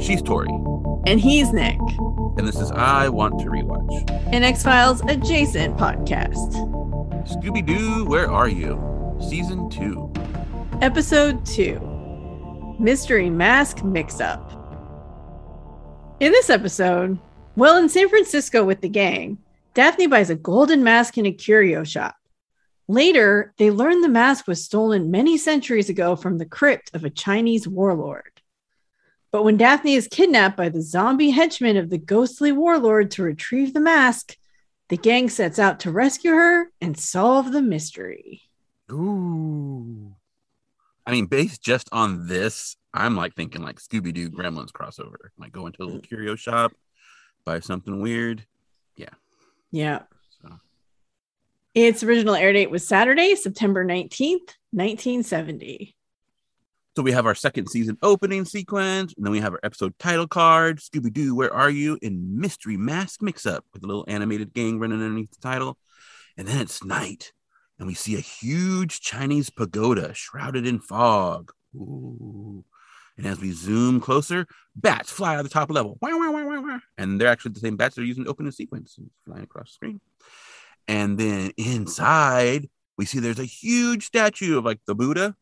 She's Tori, And he's Nick, and this is I Want to Rewatch. an X Files adjacent podcast. Scooby Doo, where are you? Season 2. Episode 2 Mystery Mask Mix Up. In this episode, well, in San Francisco with the gang, Daphne buys a golden mask in a curio shop. Later, they learn the mask was stolen many centuries ago from the crypt of a Chinese warlord. But when Daphne is kidnapped by the zombie henchmen of the ghostly warlord to retrieve the mask, the gang sets out to rescue her and solve the mystery. Ooh. I mean, based just on this, I'm like thinking like Scooby Doo Gremlins crossover. Like go into a little mm. curio shop, buy something weird. Yeah. So Its original air date was Saturday, September 19th, 1970. So we have our second season opening sequence, and then we have our episode title card, Scooby Doo, Where Are You? in Mystery Mask Mix Up with a little animated gang running underneath the title. And then it's night, and we see a huge Chinese pagoda shrouded in fog. Ooh. And as we zoom closer, bats fly out of the top level. And they're actually the same bats they're using to open the sequence, flying across the screen. And then inside, we see there's a huge statue of like the Buddha.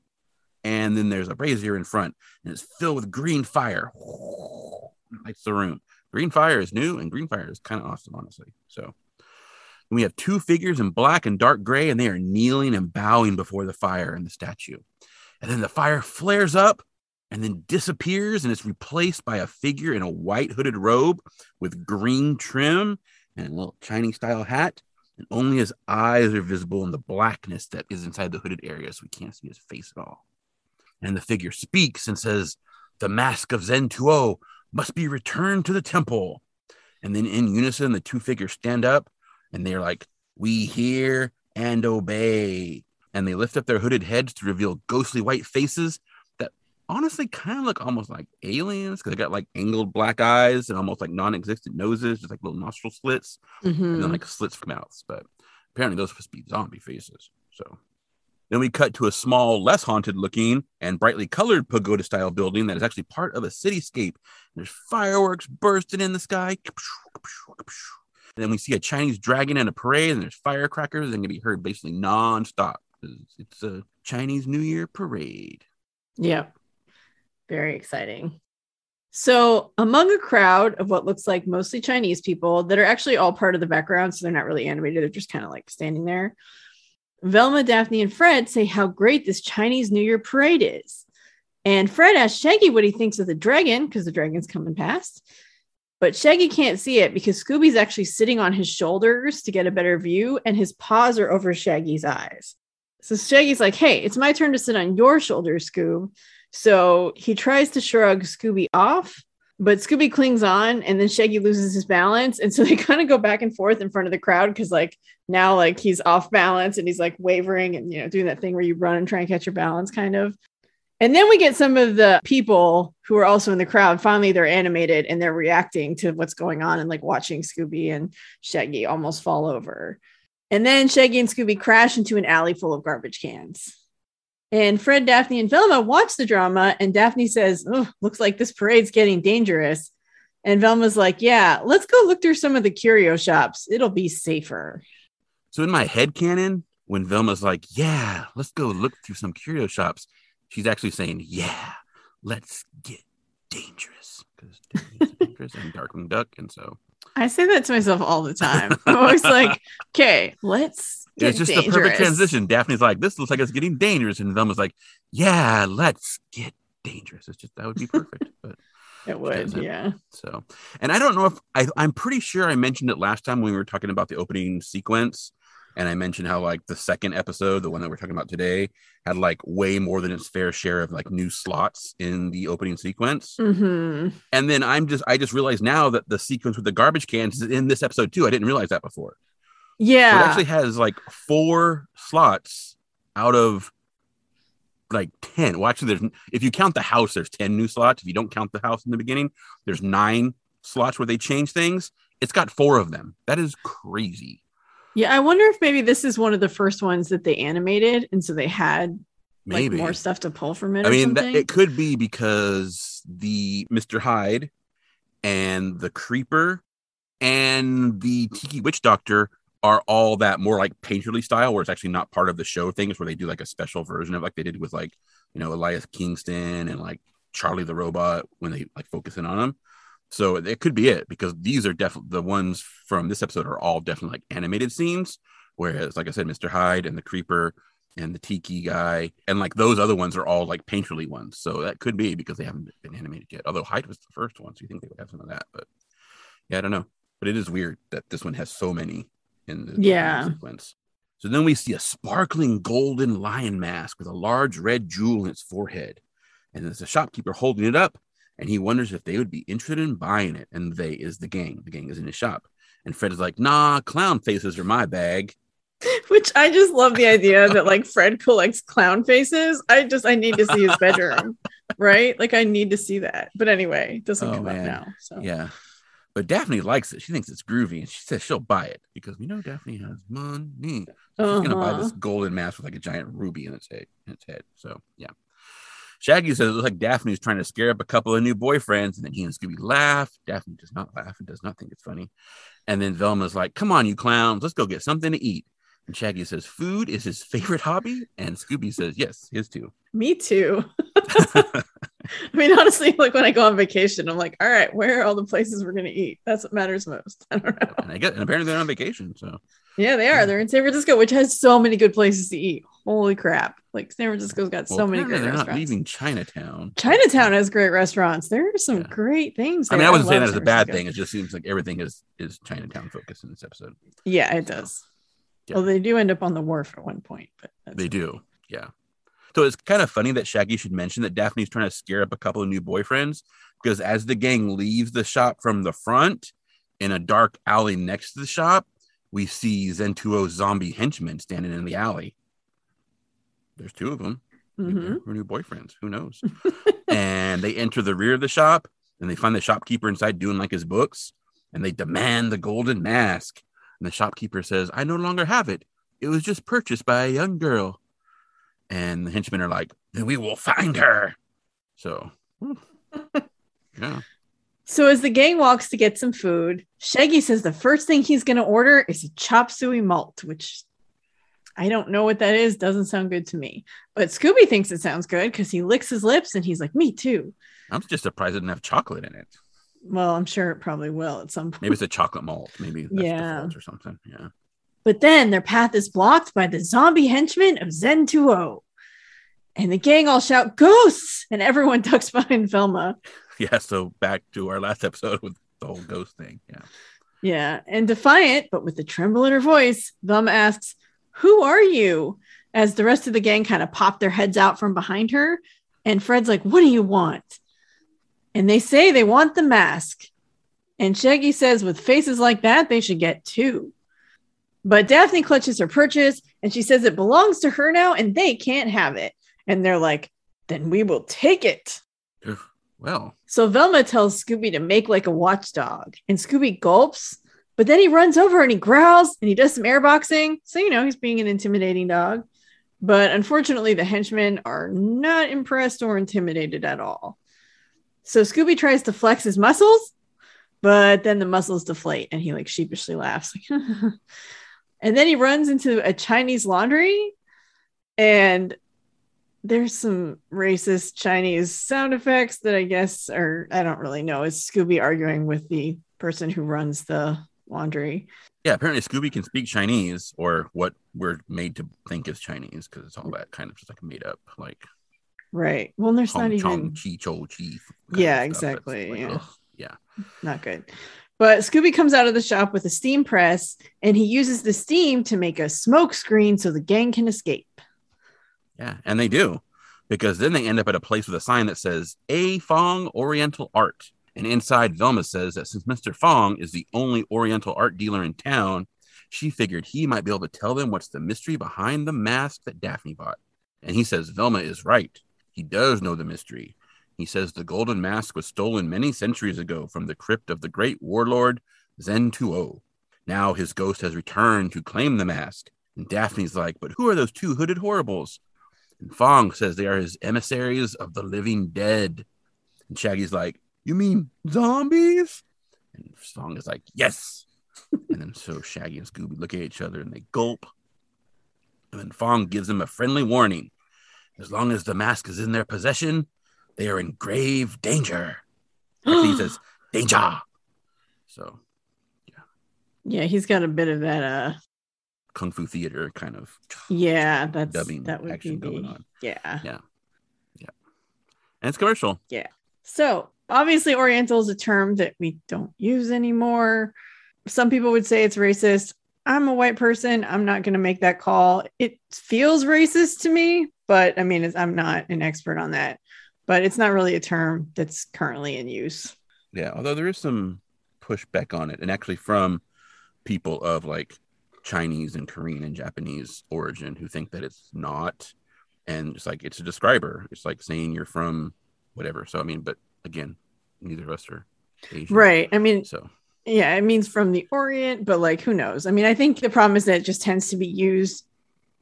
And then there's a brazier in front and it's filled with green fire. Lights the room. Green fire is new and green fire is kind of awesome honestly. So we have two figures in black and dark gray and they are kneeling and bowing before the fire and the statue. And then the fire flares up and then disappears and it's replaced by a figure in a white hooded robe with green trim and a little chinese style hat and only his eyes are visible in the blackness that is inside the hooded area so we can't see his face at all and the figure speaks and says, The mask of Zen Tuo must be returned to the temple. And then in unison, the two figures stand up and they're like, We hear and obey. And they lift up their hooded heads to reveal ghostly white faces honestly kind of look almost like aliens because they got like angled black eyes and almost like non existent noses, just like little nostril slits and Mhm. then like slits for mouths. But apparently those are supposed to be zombie faces. So then we cut to a small, less haunted looking and brightly colored pagoda style building that is actually part of a cityscape. There's fireworks bursting in the sky. And then we see a Chinese dragon in a parade, and there's firecrackers and can be heard basically nonstop. It's- It's a Chinese New Year parade. Yep. Very exciting. So, among a crowd of what looks like mostly Chinese people that are actually all part of the background, so they're not really animated, they're just kind of like standing there. Velma, Daphne, and Fred say how great this Chinese New Year parade is. And Fred asks Shaggy what he thinks of the dragon because the dragon's coming past. But Shaggy can't see it because Scooby's actually sitting on his shoulders to get a better view, and his paws are over Shaggy's eyes. So Shaggy's like, hey, it's my turn to sit on your shoulders, Scoob. So he tries to shrug Scooby off, but Scooby clings on, and then Shaggy loses his balance. And so they kind of go back and forth in front of the crowd because, like, now, like, he's off balance and he's like wavering and, you know, doing that thing where you run and try and catch your balance, kind of. And then we get some of the people who are also in the crowd. Finally, they're animated and they're reacting to what's going on and like watching Scooby and Shaggy almost fall over. And then Shaggy and Scooby crash into an alley full of garbage cans. And Fred, Daphne, and Velma watch the drama, and Daphne says, Oh, looks like this parade's getting dangerous. And Velma's like, Yeah, let's go look through some of the curio shops. It'll be safer. So in my head canon, when Velma's like, "Yeah, let's go look through some curio shops," she's actually saying, "Yeah, let's get dangerous." Because dangerous and Darkwing Duck, and so I say that to myself all the time. I'm always like, Okay, let's get it's just dangerous. the perfect transition. Daphne's like, "This looks like it's getting dangerous," and Velma's like, "Yeah, let's get dangerous." It's just that would be perfect, but. It would, yeah. So, and I don't know if I, I'm pretty sure I mentioned it last time when we were talking about the opening sequence. And I mentioned how, like, the second episode, the one that we're talking about today, had like way more than its fair share of like new slots in the opening sequence. hmm And then I'm just, I just realized now that the sequence with the garbage cans is in this episode too. I didn't realize that before. So Yeah. it actually has like four slots out of like 10. Well, actually, there's if you count the house, there's 10 new slots. If you don't count the house in the beginning, there's nine slots where they change things. It's got four of them. That is crazy. Yeah, I wonder if maybe this is one of the first ones that they animated, and so they had Maybe like more stuff to pull from it. I or mean, that, it could be because the Mr. Hyde and the Creeper and the Tiki Witch Doctor are all that more like painterly style, where it's actually not part of the show things, where they do like a special version of like they did with like you know Elias Kingston and like Charlie the Robot when they like focus in on them. So it could be it because these are definitely the ones from this episode are all definitely like animated scenes, whereas like I said, Mr. Hyde and the Creeper and the Tiki guy and like those other ones are all like painterly ones. So that could be because they haven't been animated yet. Although Hyde was the first one, so you think they would have some of that, but yeah, I don't know. But it is weird that this one has so many in the Yeah. sequence. So then we see a sparkling golden lion mask with a large red jewel in its forehead. And there's a shopkeeper holding it up, and he wonders if they would be interested in buying it. And they is the gang. The gang is in his shop. And Fred is like, nah, clown faces are my bag. Which I just love the idea that like Fred collects clown faces. I just I need to see his bedroom, right? Like I need to see that. But anyway, it doesn't Oh, come man. up now. So Yeah. But Daphne likes it. She thinks it's groovy, and she says she'll buy it because we know Daphne has money. She's gonna buy Uh-huh. this golden mask with like a giant ruby in its head. In its head. So yeah. Shaggy says it looks like Daphne Daphne's trying to scare up a couple of new boyfriends, and then he and Scooby laugh. Daphne does not laugh and does not think it's funny. And then Velma's like, "Come on, you clowns, let's go get something to eat." And Shaggy says, "Food is his favorite hobby," and Scooby says, "Yes, his too." Me too. I mean, honestly, like when I go on vacation, I'm like, all right, where are all the places we're gonna eat? That's what matters most. I don't know. and I get, and apparently they're on vacation, so Yeah, they are. They're in San Francisco, which has so many good places to eat. Holy crap! Like San Francisco's got well, so many great they're not leaving Chinatown. Chinatown has great restaurants. There are some Yeah. great things. I mean, there. I wasn't saying that as a bad thing. It just seems like everything is is Chinatown focused in this episode. Yeah, it does. Yeah. Well, they do end up on the wharf at one point, but that's They do, yeah. So it's kind of funny that Shaggy should mention that Daphne's trying to scare up a couple of new boyfriends because as the gang leaves the shop from the front in a dark alley next to the shop, we see Zen Tuo's oh zombie henchmen standing in the alley. There's two of them. Mhm. her new boyfriends. Who knows? and they enter the rear of the shop and they find the shopkeeper inside doing like his books and they demand the golden mask. And the shopkeeper says, I no longer have it. It was just purchased by a young girl. And the henchmen are like, then we will find her. So, yeah. So as the gang walks to get some food, Shaggy says the first thing he's going to order is a chop suey malt, which I don't know what that is. Doesn't sound good to me. But Scooby thinks it sounds good because he licks his lips and he's like, "Me too." I'm just surprised it didn't have chocolate in it. Well, I'm sure it probably will at some point. Maybe it's a chocolate malt. Maybe that's Yeah. or something. Yeah. But then their path is blocked by the zombie henchmen of Zen Tuo And the gang all shout, Ghosts! And everyone ducks behind Velma. Yeah. So back to our last episode with the whole ghost thing. Yeah. Yeah. And defiant, but with a tremble in her voice, Velma asks, Who are you? As the rest of the gang kind of pop their heads out from behind her. And Fred's like, What do you want? And they say they want the mask. And Shaggy says, With faces like that, they should get two. But Daphne clutches her purchase and she says it belongs to her now and they can't have it. And they're like, Then we will take it. Well, So Velma tells Scooby to make like a watchdog, and Scooby gulps, but then he runs over and he growls and he does some airboxing. So, you know, he's being an intimidating dog. But unfortunately, the henchmen are not impressed or intimidated at all. So Scooby tries to flex his muscles, but then the muscles deflate and he like sheepishly laughs. and then he runs into a Chinese laundry and there's some racist Chinese sound effects that I guess are I don't really know. Is Scooby arguing with the person who runs the laundry. yeah. Apparently, Scooby can speak Chinese or what we're made to think is Chinese because it's all that kind of just like made up, like Right. Well, there's Hong not Chong even Chi Cho Chi. Yeah, exactly, yeah. yeah. not good. But Scooby comes out of the shop with a steam press and he uses the steam to make a smoke screen so the gang can escape. Yeah, and they do because then they end up at a place with a sign that says A Fong Oriental Art. And inside, Velma says that since Mr. Fong is the only Oriental art dealer in town, she figured he might be able to tell them what's the mystery behind the mask that Daphne bought. And he says Velma is right. He does know the mystery. He says the golden mask was stolen many centuries ago from the crypt of the great warlord Zen Tuo. Oh. Now his ghost has returned to claim the mask. And Daphne's like, but who are those two hooded horribles? And Fong says they are his emissaries of the living dead. And Shaggy's like, You mean zombies? And Fong is like, Yes. and then so Shaggy and Scooby look at each other and they gulp. And then Fong gives them a friendly warning. As long as the mask is in their possession, they are in grave danger. He says, Danger. So Yeah, Yeah, he's got a bit of that. Uh, kung fu theater kind of yeah, that's dubbing that would be going on. yeah. Yeah yeah and it's commercial yeah So obviously, Oriental is a term that we don't use anymore. Some people would say it's racist. I'm a white person. I'm not going to make that call. It feels racist to me, but I mean, I'm not an expert on that. But it's not really a term that's currently in use. yeah although there is some pushback on it and actually from people of like chinese and korean and japanese origin who think that it's not and it's like it's a describer it's like saying you're from whatever so i mean but again neither of us are asian Right. I mean, so yeah, it means from the Orient, but like, who knows? I mean, I think the problem is that it just tends to be used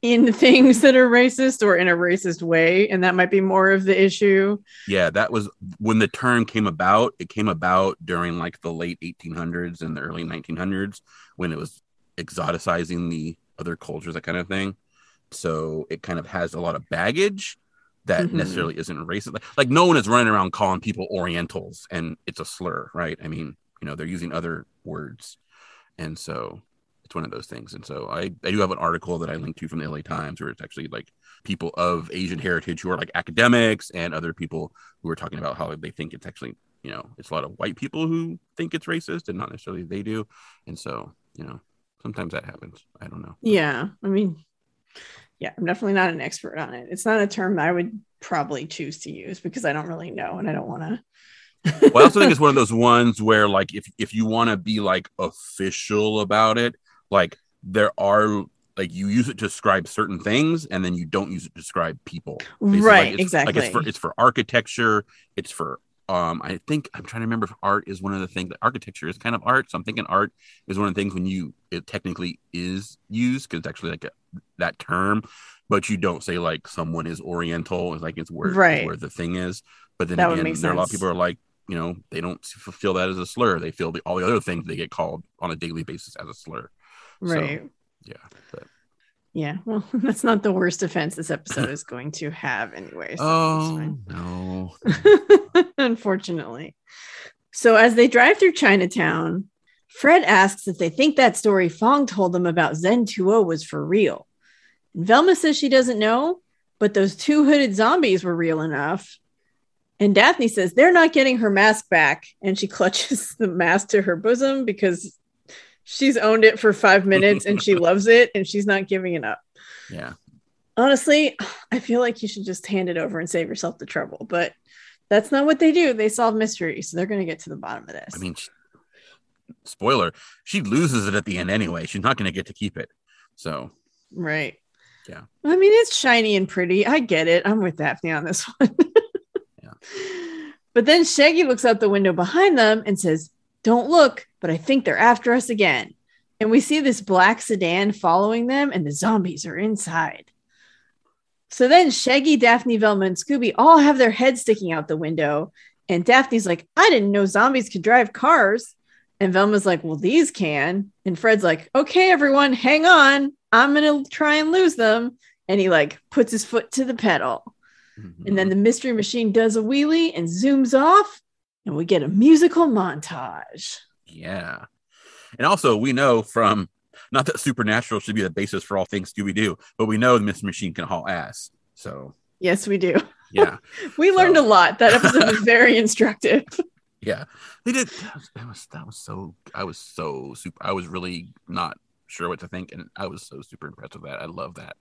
in things that are racist or in a racist way. And that might be more of the issue. yeah that was when the term came about it came about during like the late 1800s and the early 1900s when it was exoticizing the other cultures that kind of thing so it kind of has a lot of baggage that Mhm. necessarily isn't racist. Like, like no one is running around calling people orientals and it's a slur right? I mean you know they're using other words. And so it's one of those things. And so i i do have an article that i linked to from the la times where it's actually like people of asian heritage who are like academics and other people who are talking about how they think it's actually you know it's a lot of white people who think it's racist and not necessarily they do. And so you know sometimes that happens. I don't know. Yeah. I mean, yeah, I'm definitely not an expert on it. It's not a term that I would probably choose to use because I don't really know and I don't want to. well, I also think it's one of those ones where, like, if if you want to be like official about it, like there are like you use it to describe certain things, and then you don't use it to describe people. Basically, like, right. it's- exactly. Like it's for it's for architecture. It's for um. I think I'm trying to remember if art is one of the things. That architecture is kind of art, so I'm thinking art is one of the things when you it technically is used because it's actually like a, that term, but you don't say like someone is Oriental. It's like it's where Right. where the thing is. But then That again, there are a lot of people are like you know they don't feel that as a slur. They feel the, all the other things they get called on a daily basis as a slur. so- right. Yeah, but Yeah. Well, that's not the worst offense this episode is going to have, anyway. so oh no, unfortunately. So as they drive through Chinatown, Fred asks if they think that story Fong told them about Zen Tuo was for real. And Velma says she doesn't know, but those two hooded zombies were real enough. And Daphne says they're not getting her mask back. And she clutches the mask to her bosom because she's owned it for five minutes and she loves it and she's not giving it up. yeah. Honestly, I feel like you should just hand it over and save yourself the trouble. But that's not what they do. They solve mysteries. So they're going to get to the bottom of this. I mean, she, spoiler, she loses it at the end anyway. She's not going to get to keep it. So right. Yeah. I mean, it's shiny and pretty. I get it. I'm with Daphne on this one. Yeah. But then Shaggy looks out the window behind them and says, Don't look, but I think they're after us again. And we see this black sedan following them, and the zombies are inside. So then Shaggy, Daphne, Velma, and Scooby all have their heads sticking out the window. And Daphne's like, I didn't know zombies could drive cars. And Velma's like, Well, these can. And Fred's like, Okay, everyone, hang on. I'm going to try and lose them. And he like puts his foot to the pedal. And then mm-hmm. the mystery machine does a wheelie and zooms off. And we get a musical montage. Yeah. And also, we know from not that supernatural should be the basis for all things Scooby Doo, but we know the Mystery Machine can haul ass. So, Yes, we do. yeah. We learned a lot. That episode was very instructive. yeah. They did. That was, that was, that was so, I was so super. I was really not sure what to think. And I was so super impressed with that. I love that.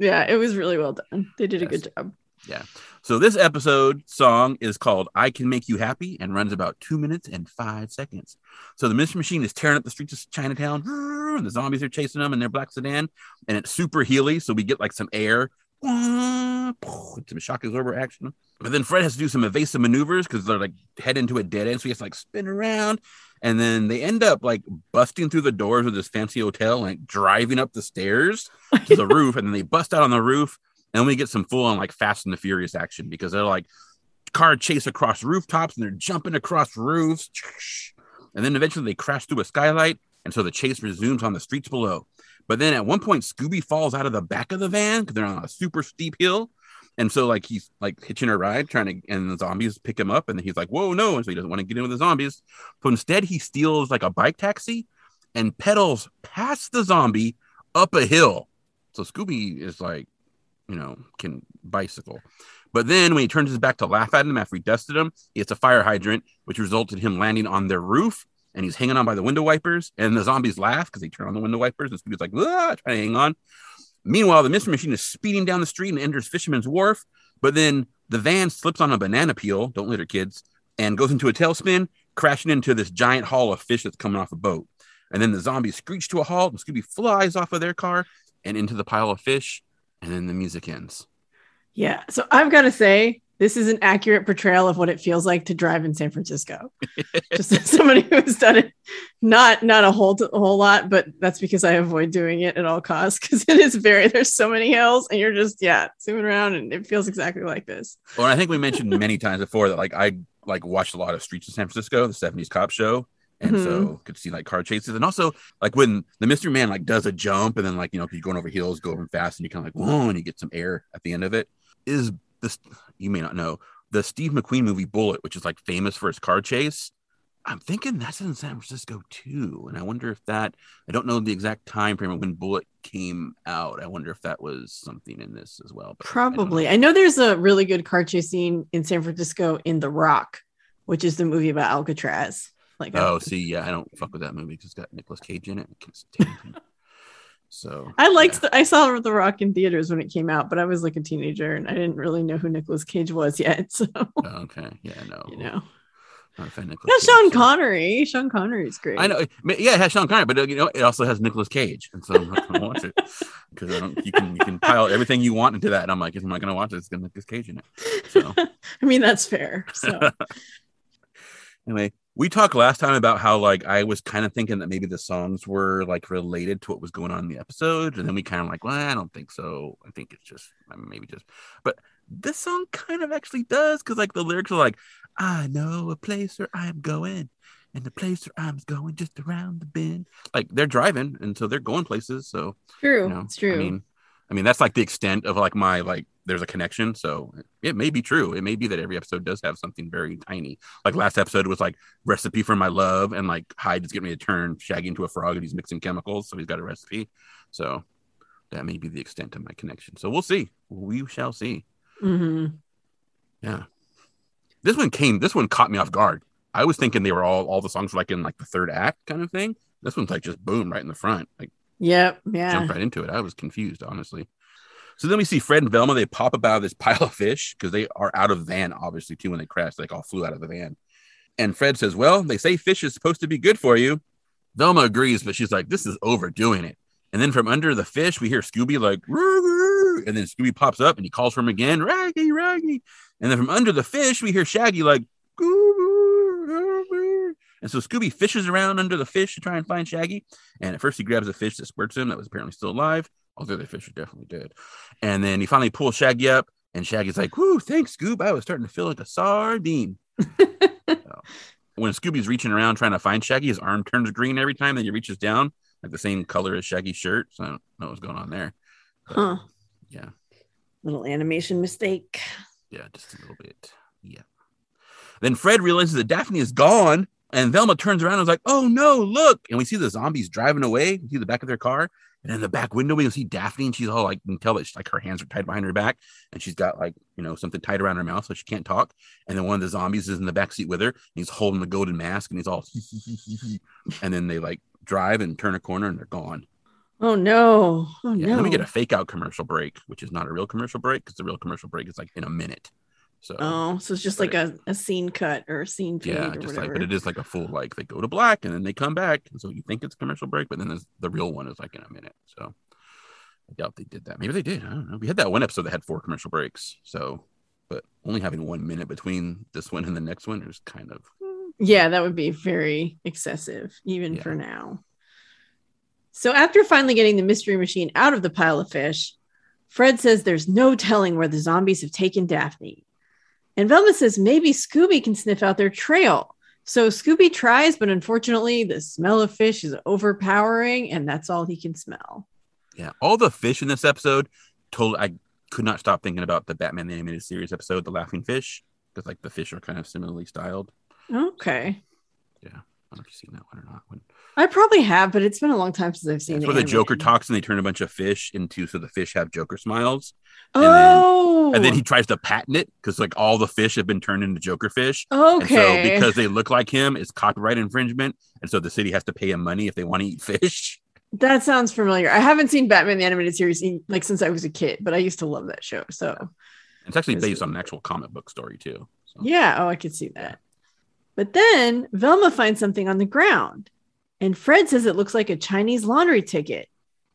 Yeah, it was really well done. They did a good job. So, this episode song is called I Can Make You Happy and runs about two minutes and five seconds. So, the Mystery Machine is tearing up the streets of Chinatown, and the zombies are chasing them in their black sedan, and it's super heely. So, we get like some air. some shock absorber action. But then Fred has to do some evasive maneuvers because they're like head into a dead end, so he has to like spin around, and then they end up like busting through the doors of this fancy hotel, like driving up the stairs to the roof, and then they bust out on the roof, and we get some full on like Fast and the Furious action because they're like car chase across rooftops and they're jumping across roofs, and then eventually they crash through a skylight, and so the chase resumes on the streets below. But then at one point, Scooby falls out of the back of the van because they're on a super steep hill. And so, like, he's like hitching a ride, trying to, and the zombies pick him up. And he's like, whoa, no. And so he doesn't want to get in with the zombies. So instead, he steals like a bike taxi and pedals past the zombie up a hill. So Scooby is like, you know, can bicycle. But then when he turns his back to laugh at him after he dusted him, he hits a fire hydrant, which resulted in him landing on their roof and he's hanging on by the window wipers. And the zombies laugh because they turn on the window wipers, and Scooby's like, ah, trying to hang on. Meanwhile, the mystery machine is speeding down the street and enters Fisherman's Wharf. But then the van slips on a banana peel, don't litter kids, and goes into a tailspin, crashing into this giant haul of fish that's coming off a boat. And then the zombies screech to a halt, and Scooby flies off of their car and into the pile of fish. And then the music ends. Yeah. So I've got to say, this is an accurate portrayal of what it feels like to drive in San Francisco. Just as somebody who's done it, not not a whole a whole lot, but that's because I avoid doing it at all costs because it is very there's so many hills and you're just yeah zooming around and it feels exactly like this. Well, I think we mentioned many times before that like I like watched a lot of Streets of San Francisco, the '70s cop show, and mm-hmm. so could see like car chases and also like when the mystery man like does a jump and then like you know you're going over hills going fast and you kind of like whoa and you get some air at the end of it is this you may not know the Steve McQueen movie Bullitt which is like famous for its car chase. I'm thinking that's in San Francisco too, and I wonder if that I don't know the exact time frame of when Bullitt came out. I wonder if that was something in this as well. Probably. I. I know there's a really good car chase scene in San Francisco in The Rock, which is the movie about Alcatraz. Like, oh, oh, see, yeah, I don't fuck with that movie because it's got Nicolas Cage in it. So I liked yeah. the, I saw The Rock in theaters when it came out, but I was like a teenager and I didn't really know who Nicolas Cage was yet. So oh, okay, yeah, no, you know. Not a yeah, Sean so. Connery. Sean Connery is great. I know. Yeah, it has Sean Connery, but you know, it also has Nicolas Cage, and so I'm not going to watch it because I don't. You can you can pile everything you want into that, and I'm like, I'm not going to watch it. It's going to Nicolas Cage in it. So I mean, that's fair. So anyway, we talked last time about how like I was kind of thinking that maybe the songs were like related to what was going on in the episode, and then we kind of like, well, I don't think so. I think it's just maybe just, but this song kind of actually does because like the lyrics are like, I know a place where I'm going, and the place where I'm going just around the bend. Like they're driving, and so they're going places. So true, you know, it's true. I mean, I mean that's like the extent of like my like there's a connection. So it may be true. It may be that every episode does have something very tiny. Like last episode was like recipe for my love, and like Hyde is getting me to turn Shaggy into a frog, and he's mixing chemicals, so he's got a recipe. So that may be the extent of my connection. So we'll see. We shall see. Mm-hmm. Yeah. This one came. This one caught me off guard. I was thinking they were all all the songs were like in like the third act kind of thing. This one's like just boom right in the front. Like Yep. Yeah. Jump right into it. I was confused, honestly. So then we see Fred and Velma. They pop up out of this pile of fish because they are out of van, obviously, too, when they crash. They all flew out of the van. And Fred says, Well, they say fish is supposed to be good for you. Velma agrees, but she's like, This is overdoing it. And then from under the fish, we hear Scooby like, and then Scooby pops up and he calls for him again, Raggy, Raggy. And then from under the fish, we hear Shaggy like, and so Scooby fishes around under the fish to try and find Shaggy. And at first, he grabs a fish that squirts him that was apparently still alive. All the other fish are definitely did. And then he finally pulls Shaggy up, and Shaggy's like, Whoo, thanks, Scoob. I was starting to feel like a sardine. so, when Scooby's reaching around trying to find Shaggy, his arm turns green every time that he reaches down, like the same color as Shaggy's shirt. So I don't know what's going on there. But, huh. Yeah. Little animation mistake. Yeah, just a little bit. Yeah. Then Fred realizes that Daphne is gone, and Velma turns around and is like, "Oh no, look!" And we see the zombies driving away. We see the back of their car, and in the back window, we can see Daphne, and she's all like, you can tell that she's, like her hands are tied behind her back, and she's got like, you know, something tied around her mouth so she can't talk. And then one of the zombies is in the back seat with her, and he's holding the golden mask, and he's all, and then they like drive and turn a corner, and they're gone. Oh no! Oh yeah, no! Then we get a fake out commercial break, which is not a real commercial break because the real commercial break is like in a minute. So oh, so it's just like a, a scene cut or a scene fade yeah, just like but it is like a full like they go to black and then they come back, and so you think it's commercial break, but then the real one is like in a minute. So I doubt they did that. Maybe they did. I don't know. We had that one episode that had four commercial breaks. So, but only having one minute between this one and the next one is kind of. Yeah, that would be very excessive, even Yeah. for now. So, after finally getting the mystery machine out of the pile of fish, Fred says there's no telling where the zombies have taken Daphne. And Velma says maybe Scooby can sniff out their trail. So, Scooby tries, but unfortunately, the smell of fish is overpowering, and that's all he can smell. Yeah, all the fish in this episode. Told I could not stop thinking about the Batman the animated series episode, the Laughing Fish, because like the fish are kind of similarly styled. Okay. Yeah, I don't know if you've seen that one or not. When, I probably have, but it's been a long time since I've seen it. where the Joker talks and they turn a bunch of fish into so the fish have Joker smiles, and then- Oh, and then he oh! tries to patent it because like all the fish have been turned into Joker fish. And so okay. because they look like him, it's copyright infringement, and so the city has to pay him money if they want to eat fish. That sounds familiar. I haven't seen Batman the animated series like since I was a kid, but I used to love that show. So It's actually based on an actual comic book story too. So. yeah, oh, I could see that. But then Velma finds something on the ground, and Fred says it looks like a Chinese laundry ticket.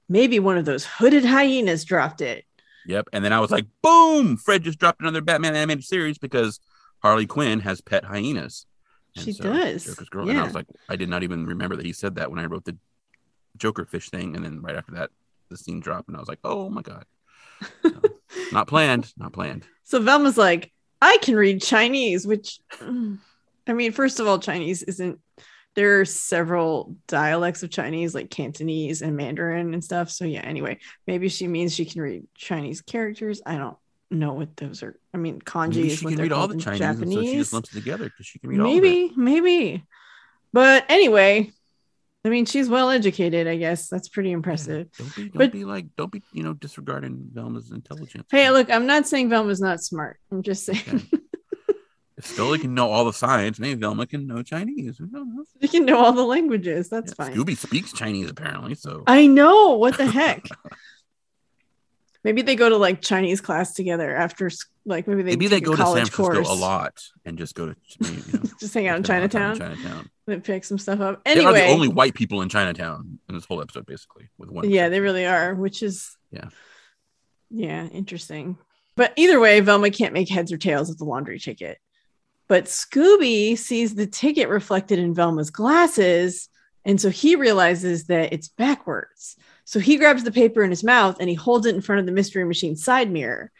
Maybe one of those hooded hyenas dropped it. Yep. And then I was like, boom! Fred just dropped another Batman animated series because Harley Quinn has pet hyenas. And She does, Joker's girl. And I was like, I did not even remember that he said that when I wrote the Joker fish thing. And then right after that, the scene dropped, and I was like, oh my god, not planned, not planned. So Velma's like, I can read Chinese, which I mean, first of all, Chinese isn't there are several dialects of Chinese, like Cantonese and Mandarin and stuff. So yeah, anyway, maybe she means she can read Chinese characters. I don't know what those are. I mean, kanji Maybe is what they're read all called the in Chinese, and so she Japanese. just lumps it together because she can read all of it. maybe, maybe. But anyway, I mean, she's well educated. I guess that's pretty impressive. Don't be, don't But- be like, don't be, you know, disregarding Velma's intelligence. Hey, look, I'm not saying Velma's not smart. I'm just saying Okay. if Scully can know all the science, maybe Velma can know Chinese. She can know all the languages. That's Yeah, fine. Scooby speaks Chinese apparently, so I know. What the heck? maybe they go to like Chinese class together after, like maybe they maybe they go to San Francisco course. a lot and just go to you know, Just hang out in spend a lot of time Chinatown. in Chinatown. They pick some stuff up. They are Anyway, the only white people in Chinatown in this whole episode, basically. With one, yeah, they really are. Which is Yeah. yeah, interesting. But either way, Velma can't make heads or tails of the laundry ticket. But Scooby sees the ticket reflected in Velma's glasses, and so he realizes that it's backwards. So he grabs the paper in his mouth and he holds it in front of the mystery machine side mirror.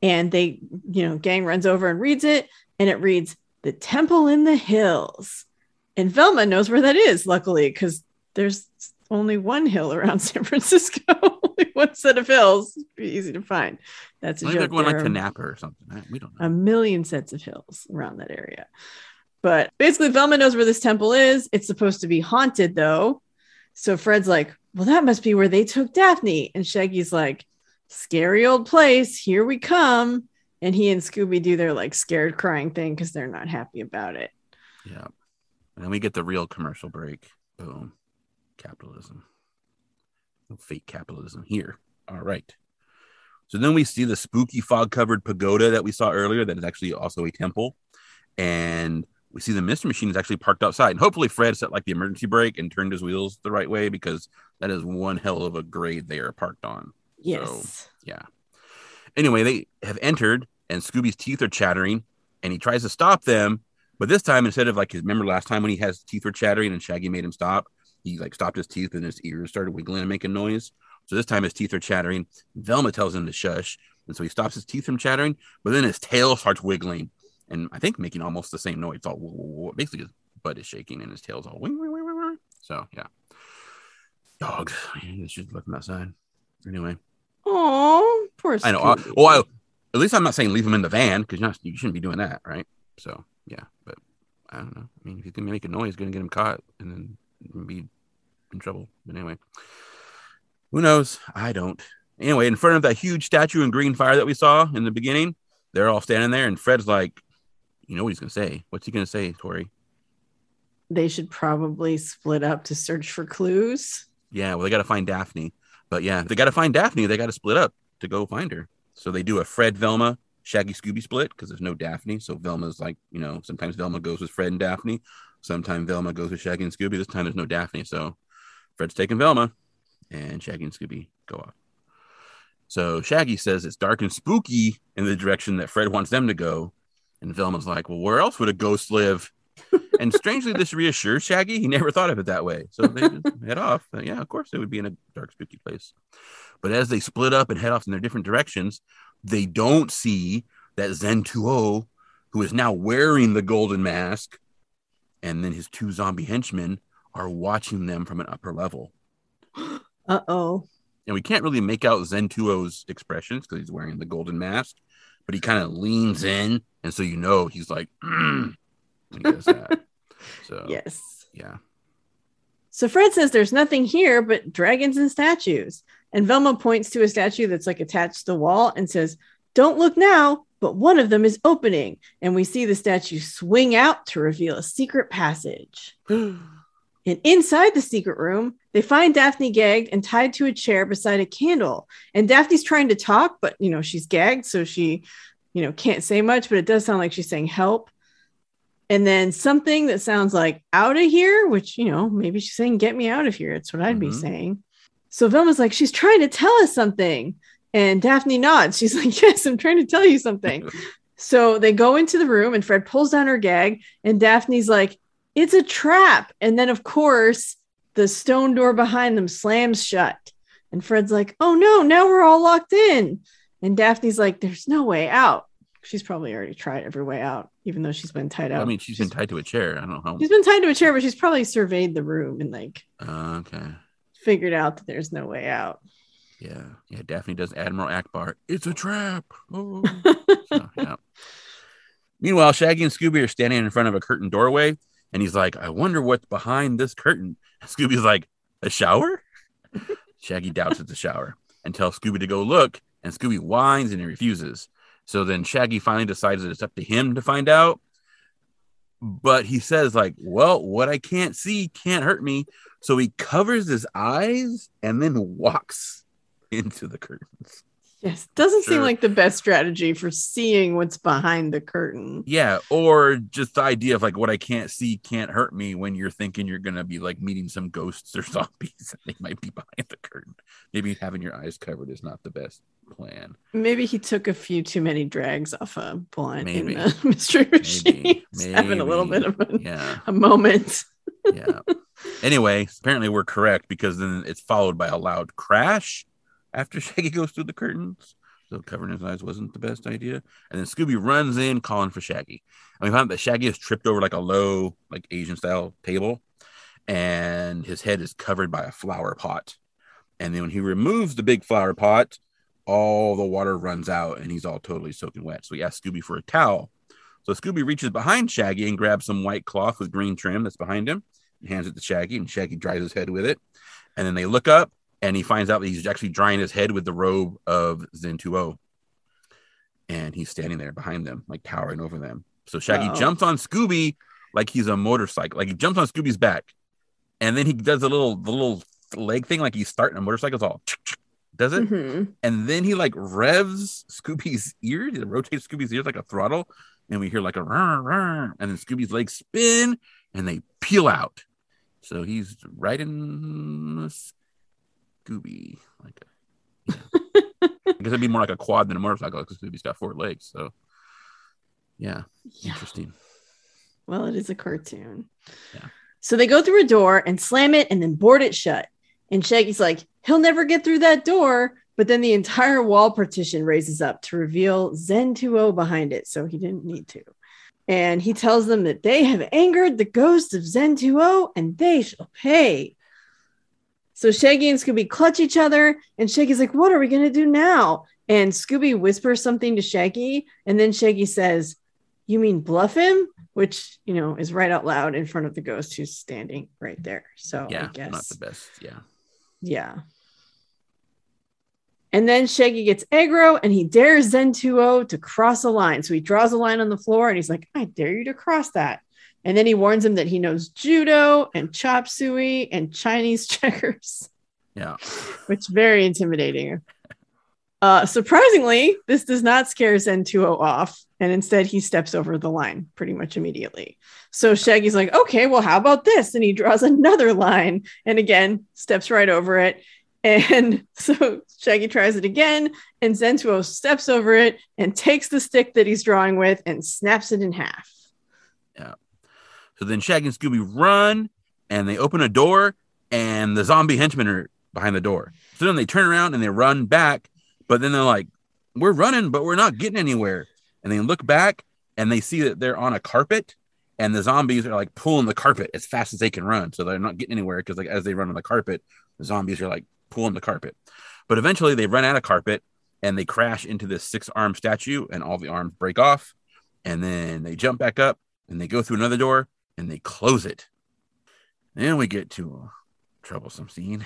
And they, you know, gang runs over and reads it, and it reads the temple in the hills. And Velma knows where that is, luckily, because there's only one hill around San Francisco, only one set of hills. Be easy to find. That's a they're joke. going like There to Napa or something. We don't know. a million sets of hills around that area. But basically, Velma knows where this temple is. It's supposed to be haunted, though. So Fred's like, well, that must be where they took Daphne. And Shaggy's like, scary old place. Here we come. And he and Scooby do their like scared crying thing because they're not happy about it. Yeah. And then we get the real commercial break. Boom. Capitalism. Fake capitalism here. All right. So then we see the spooky fog covered pagoda that we saw earlier, that is actually also a temple. And we see the Mr. Machine is actually parked outside. And hopefully Fred set like the emergency brake and turned his wheels the right way because that is one hell of a grade they are parked on. Yes. Yeah. Anyway, they have entered, and Scooby's teeth are chattering, and he tries to stop them. But this time, instead of like his remember last time when he has teeth were chattering and Shaggy made him stop, he like stopped his teeth and his ears started wiggling and making noise. So this time his teeth are chattering. Velma tells him to shush, and so he stops his teeth from chattering. But then his tail starts wiggling, and I think making almost the same noise. It's all whoa, whoa, whoa. basically his butt is shaking and his tail's all wing, wing, wing, wing, wing. So yeah, dogs. Should let them outside. Anyway. Oh, poor I know. I, well, I, at least I'm not saying leave him in the van because you're you shouldn't be doing that, right? So yeah, but I don't know. I mean, if he's gonna make a noise, gonna get him caught and then be in trouble. But anyway, who knows? I don't. Anyway, in front of that huge statue in green fire that we saw in the beginning, they're all standing there, and Fred's like, you know what he's gonna say? What's he gonna say, Tori? they should probably split up to search for clues. Yeah, well, they got to find Daphne. But yeah, they got to find Daphne. They got to split up to go find her. So they do a Fred, Velma, Shaggy, Scooby split because there's no Daphne. So Velma's like, you know, sometimes Velma goes with Fred and Daphne. Sometimes Velma goes with Shaggy and Scooby. This time there's no Daphne. So Fred's taking Velma and Shaggy and Scooby go off. So Shaggy says it's dark and spooky in the direction that Fred wants them to go. And Velma's like, well, where else would a ghost live? and strangely, this reassures Shaggy. He never thought of it that way. So they just head off. Yeah, of course, they would be in a dark, spooky place. But as they split up and head off in their different directions, they don't see that Zen Tuo who is now wearing the golden mask, and then his two zombie henchmen are watching them from an upper level. Uh oh. And we can't really make out Zen Tuo's expressions because he's wearing the golden mask, but he kind of leans in, and so you know he's like, mm, he does that. so Yes. yeah, So Fred says there's nothing here but dragons and statues. And Velma points to a statue that's like attached to the wall and says, Don't look now, but one of them is opening. And we see the statue swing out to reveal a secret passage. And inside the secret room, they find Daphne gagged and tied to a chair beside a candle. And Daphne's trying to talk, but you know, she's gagged, so she, you know, can't say much, but it does sound like she's saying help. And then something that sounds like out of here, which, you know, maybe she's saying, get me out of here. It's what I'd be Mhm. saying. So Velma's like, she's trying to tell us something. And Daphne nods. She's like, yes, I'm trying to tell you something. So they go into the room and Fred pulls down her gag, and Daphne's like, It's a trap. And then, of course, the stone door behind them slams shut. And Fred's like, Oh no, now we're all locked in. And Daphne's like, There's no way out. She's probably already tried every way out, even though she's been tied out. I mean, she's been tied to a chair. I don't know how. she's been tied to a chair, but she's probably surveyed the room and like Uh, okay. figured out that there's no way out. Yeah. Yeah. Daphne does Admiral Ackbar. It's a trap. Oh. So, yeah. Meanwhile, Shaggy and Scooby are standing in front of a curtain doorway, and he's like, I wonder what's behind this curtain. And Scooby's like, A shower? Shaggy doubts it's a shower and tells Scooby to go look, and Scooby whines and he refuses. So then Shaggy finally decides that it's up to him to find out. But he says, like, well, what I can't see can't hurt me. So he covers his eyes and then walks into the curtains. Yes, doesn't seem like the best strategy for seeing what's behind the curtain. Yeah, or just the idea of like what I can't see can't hurt me when you're thinking you're gonna be like meeting some ghosts or zombies and they might be behind the curtain. Maybe having your eyes covered is not the best plan. Maybe he took a few too many drags off a blunt Maybe. in the mystery machine. Maybe. Having a little bit of a, Yeah, a moment. yeah. anyway, apparently we're correct because then it's followed by a loud crash after Shaggy goes through the curtains. So covering his eyes wasn't the best idea. And then Scooby runs in calling for Shaggy. And we find that Shaggy has tripped over like a low, like Asian style table, and his head is covered by a flower pot. And then when he removes the big flower pot, all the water runs out and he's all totally soaking wet. So he asks Scooby for a towel. So Scooby reaches behind Shaggy and grabs some white cloth with green trim that's behind him and hands it to Shaggy, and Shaggy dries his head with it. And then they look up and he finds out that he's actually drying his head with the robe of Zen Tuo And he's standing there behind them, like towering over them. So Shaggy jumps on Scooby like he's a motorcycle, like he jumps on Scooby's back. And then he does a little the little leg thing, like he's starting a motorcycle, it's all does it? Mhm. and then he like revs Scooby's ears, he rotates Scooby's ears like a throttle, and we hear like a "Rrr, rrr," and then Scooby's legs spin and they peel out. So he's riding Scooby like a, yeah. I guess it'd be more like a quad than a motorcycle because Scooby's got four legs. So yeah, Yeah. interesting. Well, it is a cartoon. Yeah. So they go through a door and slam it and then board it shut. And Shaggy's like, he'll never get through that door. But then the entire wall partition raises up to reveal Zen Tuo behind it. So he didn't need to. And he tells them that they have angered the ghost of Zen Tuo and they shall pay. So Shaggy and Scooby clutch each other. And Shaggy's like, What are we going to do now? And Scooby whispers something to Shaggy. And then Shaggy says, You mean bluff him? Which, you know, is right out loud in front of the ghost who's standing right there. So yeah, I guess. not the best. Yeah. Yeah. And then Shaggy gets aggro and he dares Zen Tuo to cross a line. So he draws a line on the floor and he's like, I dare you to cross that. And then he warns him that he knows judo and chop suey and Chinese checkers, Yeah. which very intimidating. Uh, surprisingly, this does not scare Zen Tuo off. And instead, he steps over the line pretty much immediately. So Shaggy's like, okay, well, how about this? And he draws another line and again steps right over it. And so Shaggy tries it again, and Zen Tuo steps over it and takes the stick that he's drawing with and snaps it in half. So then Shaggy and Scooby run and they open a door and the zombie henchmen are behind the door. So then they turn around and they run back, but then they're like, We're running, but we're not getting anywhere. And they look back and they see that they're on a carpet and the zombies are like pulling the carpet as fast as they can run. So they're not getting anywhere because like as they run on the carpet, the zombies are like pulling the carpet. But eventually they run out of carpet and they crash into this six arm statue and all the arms break off. And then they jump back up and they go through another door and they close it. Then we get to a troublesome scene.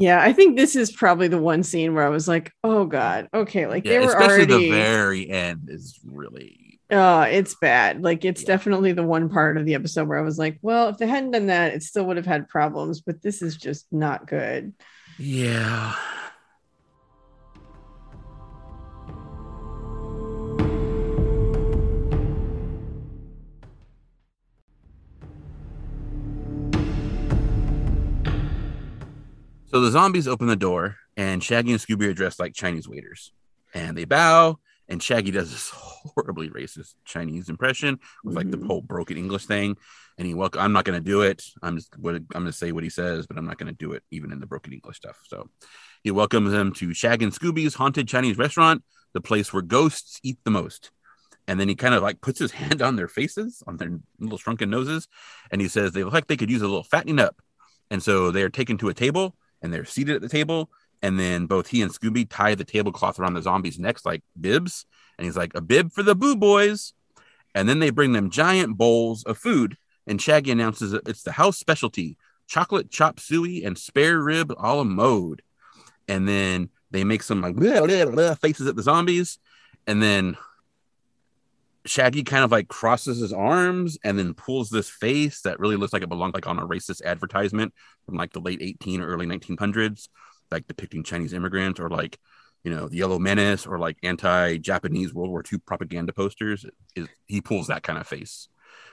Yeah, I think this is probably the one scene where I was like, "Oh God, okay." Like Yeah, they were especially already. the very end is really Oh, it's bad. Like it's Yeah. definitely the one part of the episode where I was like, "Well, if they hadn't done that, it still would have had problems." But this is just not good. yeah. So the zombies open the door, and Shaggy and Scooby are dressed like Chinese waiters. And they bow, and Shaggy does this horribly racist Chinese impression with like the Mhm. whole broken English thing. And he welcome. I'm not going to do it. I'm just what I'm going to say what he says, but I'm not going to do it even in the broken English stuff. So he welcomes them to Shag and Scooby's haunted Chinese restaurant, the place where ghosts eat the most. And then he kind of like puts his hand on their faces, on their little shrunken noses, and he says they look like they could use a little fattening up. And so they are taken to a table and they're seated at the table. And then both he and Scooby tie the tablecloth around the zombies' necks like bibs. And he's like, a bib for the boo boys. And then they bring them giant bowls of food. And Shaggy announces it's the house specialty chocolate chop suey and spare rib a la mode. And then they make some like blah, blah, blah faces at the zombies. And then Shaggy kind of like crosses his arms and then pulls this face that really looks like it belonged like on a racist advertisement from like the late 18 or early 1900s, like depicting Chinese immigrants or like, you know, the Yellow Menace or like anti-Japanese World War II propaganda posters. Is he pulls that kind of face,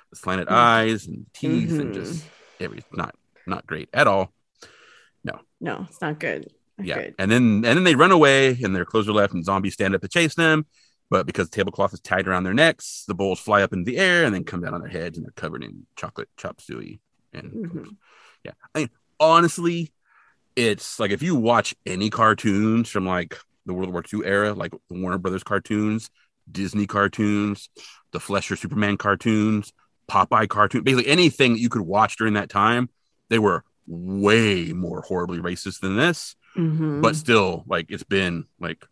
the slanted Mhm. eyes and teeth and Mhm. just every not not great at all. No, no, it's not good. Not yeah, good. and then and then they run away and their clothes are left and zombies stand up to chase them. But because the tablecloth is tied around their necks, the bowls fly up into the air and then come down on their heads and they're covered in chocolate chop suey. And Mhm. yeah, I mean, honestly, it's like if you watch any cartoons from like the World War II era, like the Warner Brothers cartoons, Disney cartoons, the Fleischer Superman cartoons, Popeye cartoon, basically anything you could watch during that time, they were way more horribly racist than this Mhm. but still like it's been like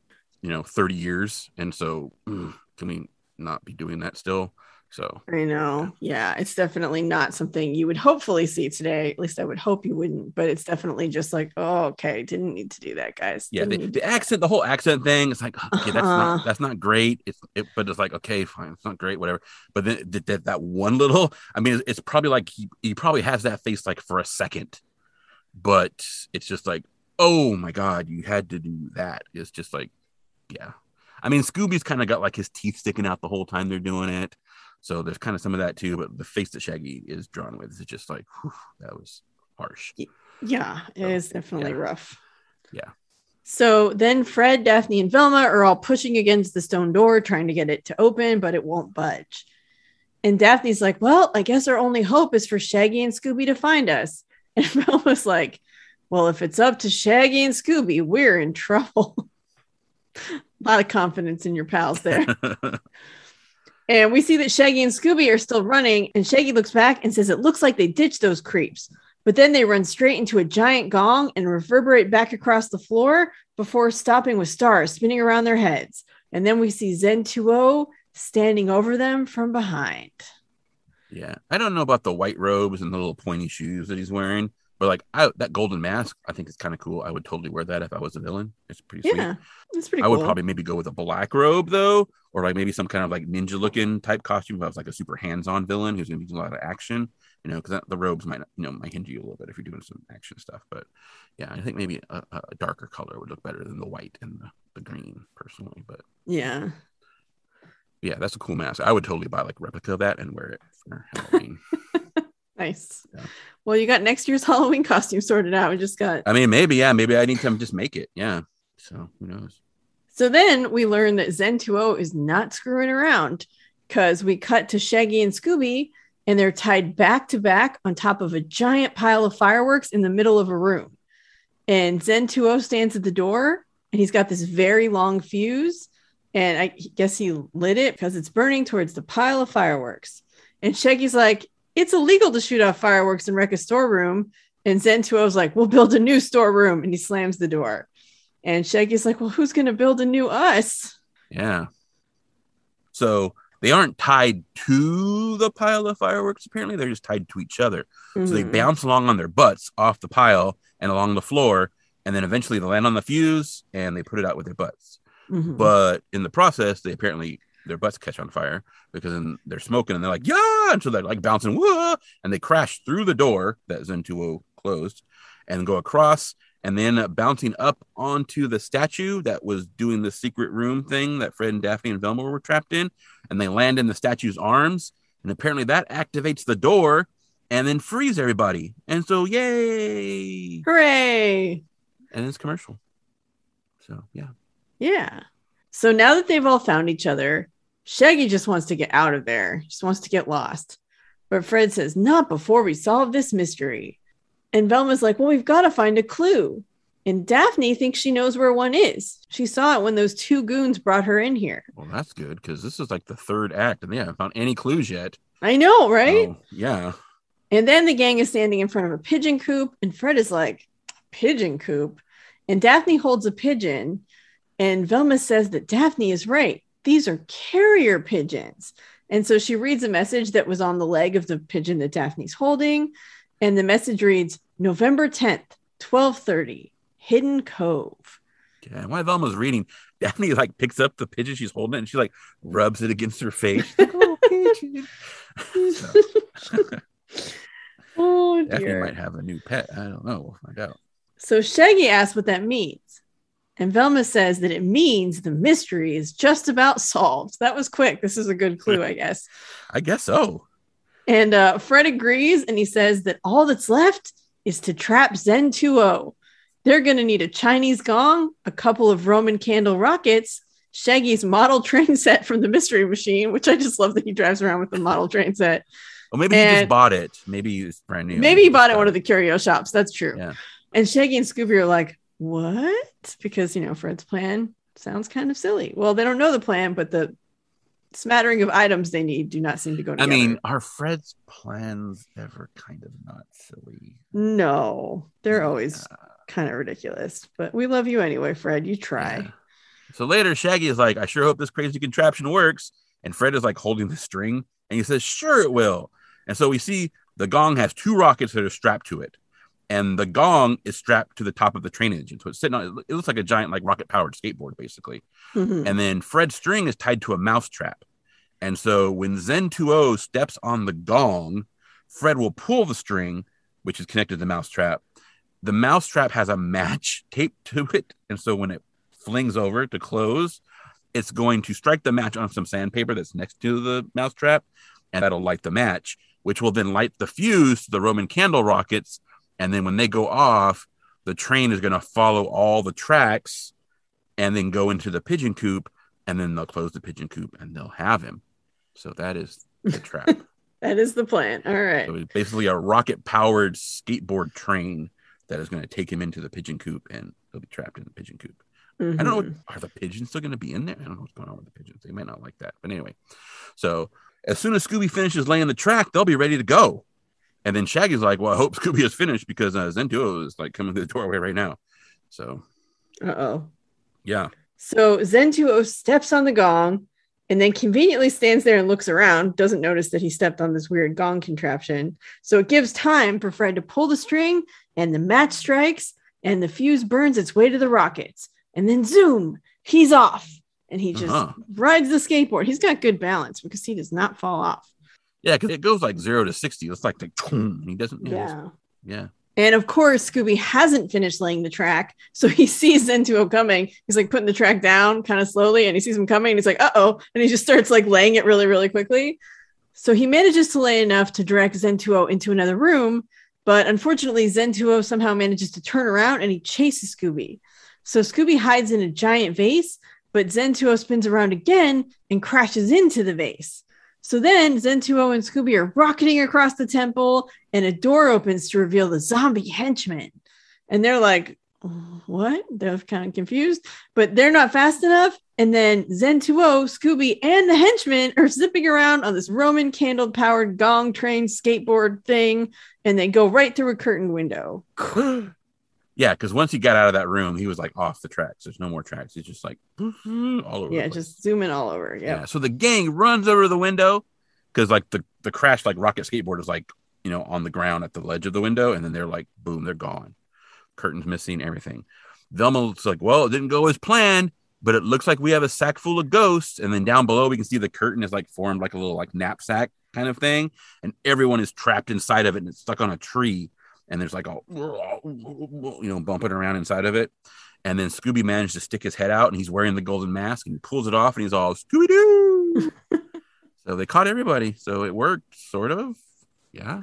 you know 30 years and so can we not be doing that still so I know. Yeah, it's definitely not something you would hopefully see today. At least I would hope you wouldn't. But it's definitely just like, oh, okay, didn't need to do that, guys. yeah the, Didn't the accent the whole accent thing it's like okay that's Uh-huh. not that's not great it's it, but it's like okay fine it's not great whatever but then that, that, that one little i mean it's, it's probably like he, he probably has that face like for a second but it's just like oh my god you had to do that it's just like yeah i mean scooby's kind of got like his teeth sticking out the whole time they're doing it so there's kind of some of that too but the face that shaggy is drawn with is just like whew, that was harsh Yeah, it So, is definitely yeah. rough. Yeah. So then Fred, Daphne, and Velma are all pushing against the stone door, trying to get it to open, but it won't budge. And Daphne's like, Well, I guess our only hope is for Shaggy and Scooby to find us. And Velma's like, Well, if it's up to Shaggy and Scooby, we're in trouble. a lot of confidence in your pals there. And we see that Shaggy and Scooby are still running, and Shaggy looks back and says, It looks like they ditched those creeps. But then they run straight into a giant gong and reverberate back across the floor before stopping with stars spinning around their heads. And then we see Zen Tuo standing over them from behind. Yeah, I don't know about the white robes and the little pointy shoes that he's wearing, but like I, that golden mask, I think it's kind of cool. I would totally wear that if I was a villain. It's pretty sweet. Yeah, that's pretty I cool. would probably maybe go with a black robe though, or like maybe some kind of like ninja looking type costume. If I was like a super hands on villain who's gonna be doing a lot of action, you know, because the robes might you know might hinder you a little bit if you're doing some action stuff. But yeah, I think maybe a, a darker color would look better than the white and the, the green personally. But yeah. yeah, that's a cool mask. I would totally buy like a replica of that and wear it for Halloween. Nice. Yeah. Well, you got next year's Halloween costume sorted out. We just got. I mean, maybe, yeah, maybe I need to just make it. Yeah. So who knows? So then we learn that Zen Tuo is not screwing around because we cut to Shaggy and Scooby and they're tied back to back on top of a giant pile of fireworks in the middle of a room. And Zen Tuo stands at the door and he's got this very long fuse. And I guess he lit it because it's burning towards the pile of fireworks. And Shaggy's like, it's illegal to shoot off fireworks and wreck a storeroom. And Zen Tuo is like, we'll build a new storeroom. And he slams the door. And Shaggy's like, well, who's going to build a new us? Yeah. So they aren't tied to the pile of fireworks, apparently. They're just tied to each other. Mm-hmm. So they Mhm. bounce along on their butts off the pile and along the floor. And then eventually they land on the fuse and they put it out with their butts. Mhm. But in the process, they apparently their butts catch on fire because then they're smoking and they're like, yeah. And so they're like bouncing, whoa, and they crash through the door that Zen Tuo closed and go across and then uh, bouncing up onto the statue that was doing the secret room thing that Fred and Daphne and Velma were trapped in. And they land in the statue's arms. And apparently that activates the door and then frees everybody. And so, yay. Hooray! And it's commercial. So, yeah. Yeah. So now that they've all found each other, Shaggy just wants to get out of there, just wants to get lost. But Fred says, Not before we solve this mystery. And Velma's like, Well, we've got to find a clue. And Daphne thinks she knows where one is. She saw it when those two goons brought her in here. Well, that's good because this is like the third act and they haven't found any clues yet. I know, right? So, yeah. And then the gang is standing in front of a pigeon coop, and Fred is like, Pigeon coop. And Daphne holds a pigeon, and Velma says that Daphne is right. These are carrier pigeons. And so she reads a message that was on the leg of the pigeon that Daphne's holding. And the message reads November 10th, 1230, Hidden Cove. Yeah. And while Velma's reading, Daphne like picks up the pigeon she's holding it and she like rubs it against her face. Oh, pigeon. So, Oh Daphne might have a new pet. I don't know. We'll find out. So Shaggy asks what that means. And Velma says that it means the mystery is just about solved. That was quick. This is a good clue, I guess. I guess so. And uh, Fred agrees and he says that all that's left is to trap Zen Tuo They're going to need a Chinese gong, a couple of Roman candle rockets, Shaggy's model train set from the Mystery Machine, which I just love that he drives around with the model train set. Well, maybe he just bought it. Maybe it's brand new. Maybe he bought it at one of the curio shops. That's true. Yeah. And Shaggy and Scooby are like, what? Because, you know, Fred's plan sounds kind of silly. Well, they don't know the plan, but the smattering of items they need do not seem to go together. I mean, are Fred's plans ever kind of not silly? no, they're always Yeah. kind of ridiculous. But we love you anyway, Fred. You try. Yeah. So later, Shaggy is like, I sure hope this crazy contraption works. And Fred is like holding the string and he says, Sure, it will. And so we see the gong has two rockets that are strapped to it. And the gong is strapped to the top of the train engine. So it's sitting on it looks like a giant, like rocket powered skateboard, basically. Mhm. And then Fred's string is tied to a mouse trap. And so when Zen Tuo steps on the gong, Fred will pull the string, which is connected to the mouse trap. The mouse trap has a match taped to it. And so when it flings over to close, it's going to strike the match on some sandpaper that's next to the mouse trap. And that'll light the match, which will then light the fuse to the Roman candle rockets. And then when they go off, the train is going to follow all the tracks and then go into the pigeon coop and then they'll close the pigeon coop and they'll have him. So that is the trap. That is the plan. All right. so it's basically a rocket powered skateboard train that is going to take him into the pigeon coop and he'll be trapped in the pigeon coop. I don't know. Mhm. Are the pigeons still going to be in there? I don't know what's going on with the pigeons. They might not like that. But anyway, so as soon as Scooby finishes laying the track, they'll be ready to go. And then Shaggy's like, "Well, I hope Scooby is finished because uh, Zen Tuo is like coming to the doorway right now." So Uh-oh. yeah, So Zen Tuo steps on the gong and then conveniently stands there and looks around, doesn't notice that he stepped on this weird gong contraption. So it gives time for Fred to pull the string and the match strikes and the fuse burns its way to the rockets. And then zoom, he's off and he just Uh-huh. rides the skateboard. He's got good balance because he does not fall off. Yeah, because it goes like zero to sixty. It's like and he doesn't. Yeah, Yeah. yeah. And of course, Scooby hasn't finished laying the track. So he sees Zen Tuo coming. He's like putting the track down kind of slowly and he sees him coming. And he's like, uh oh. And he just starts like laying it really, really quickly. So he manages to lay enough to direct Zen Tuo into another room. But unfortunately, Zen Tuo somehow manages to turn around and he chases Scooby. So Scooby hides in a giant vase, but Zen Tuo spins around again and crashes into the vase. So then Zen Tuo and Scooby are rocketing across the temple, and a door opens to reveal the zombie henchmen. And they're like, what? They're kind of confused, but they're not fast enough. And then Zen Tuo, Scooby, and the henchmen are zipping around on this Roman candle powered gong train skateboard thing, and they go right through a curtain window. Yeah, because once he got out of that room, he was like off the tracks. There's no more tracks. He's just like all over. Yeah, just zooming all over. Yeah. yeah. So the gang runs over the window because like the the crash like rocket skateboard is like you know on the ground at the ledge of the window, and then they're like boom, they're gone. Curtains missing, everything. Velma's like, well, it didn't go as planned, but it looks like we have a sack full of ghosts. And then down below, we can see the curtain is like formed like a little like knapsack kind of thing, and everyone is trapped inside of it and it's stuck on a tree and there's like all you know bumping around inside of it. And then Scooby managed to stick his head out, and he's wearing the golden mask, and he pulls it off, and he's all Scooby Doo. so they caught everybody. So it worked, sort of. Yeah.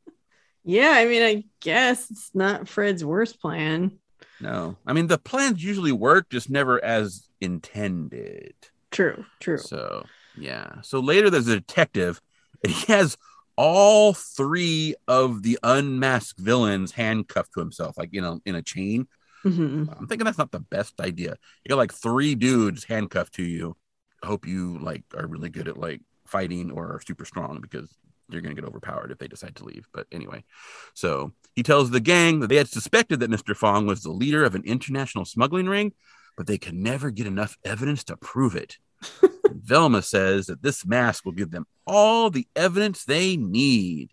yeah, I mean, I guess it's not Fred's worst plan. No, I mean the plans usually work, just never as intended. True, true. So yeah. So later there's a detective, and he has all three of the unmasked villains handcuffed to himself, like you know, in a chain. Mm-hmm. I'm thinking that's not the best idea. You got like three dudes handcuffed to you. I hope you like are really good at like fighting or are super strong because you're going to get overpowered if they decide to leave. But anyway, so he tells the gang that they had suspected that Mr. Fong was the leader of an international smuggling ring, but they could never get enough evidence to prove it. Velma says that this mask will give them all the evidence they need.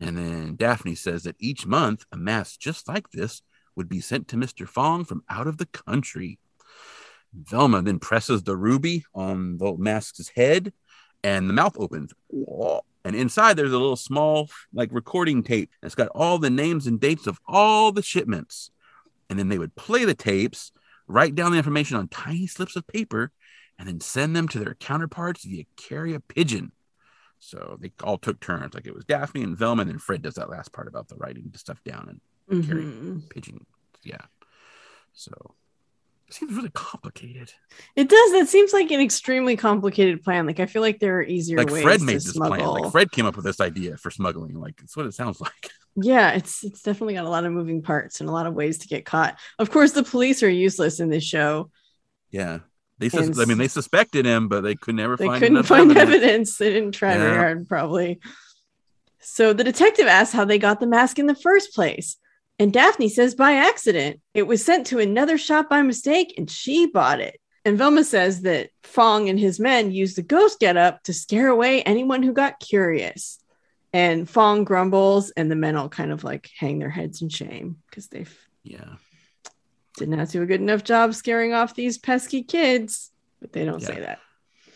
And then Daphne says that each month, a mask just like this would be sent to Mr. Fong from out of the country. Velma then presses the ruby on the mask's head, and the mouth opens. And inside, there's a little small, like, recording tape. It's got all the names and dates of all the shipments. And then they would play the tapes, write down the information on tiny slips of paper, and then send them to their counterparts via carrier pigeon. So they all took turns. Like it was Daphne and Velma, and then Fred does that last part about the writing the stuff down and mm-hmm. carrying pigeon. Yeah. So it seems really complicated. It does. That seems like an extremely complicated plan. Like I feel like there are easier like ways. Fred made this smuggle. plan. Like Fred came up with this idea for smuggling. Like it's what it sounds like. Yeah, it's it's definitely got a lot of moving parts and a lot of ways to get caught. Of course, the police are useless in this show. Yeah. They, sus- I mean, they suspected him, but they could never they find. couldn't find evidence. evidence. They didn't try yeah. very hard, probably. So the detective asks how they got the mask in the first place, and Daphne says by accident. It was sent to another shop by mistake, and she bought it. And Velma says that Fong and his men used the ghost getup to scare away anyone who got curious. And Fong grumbles, and the men all kind of like hang their heads in shame because they've yeah did not do a good enough job scaring off these pesky kids, but they don't yeah. say that.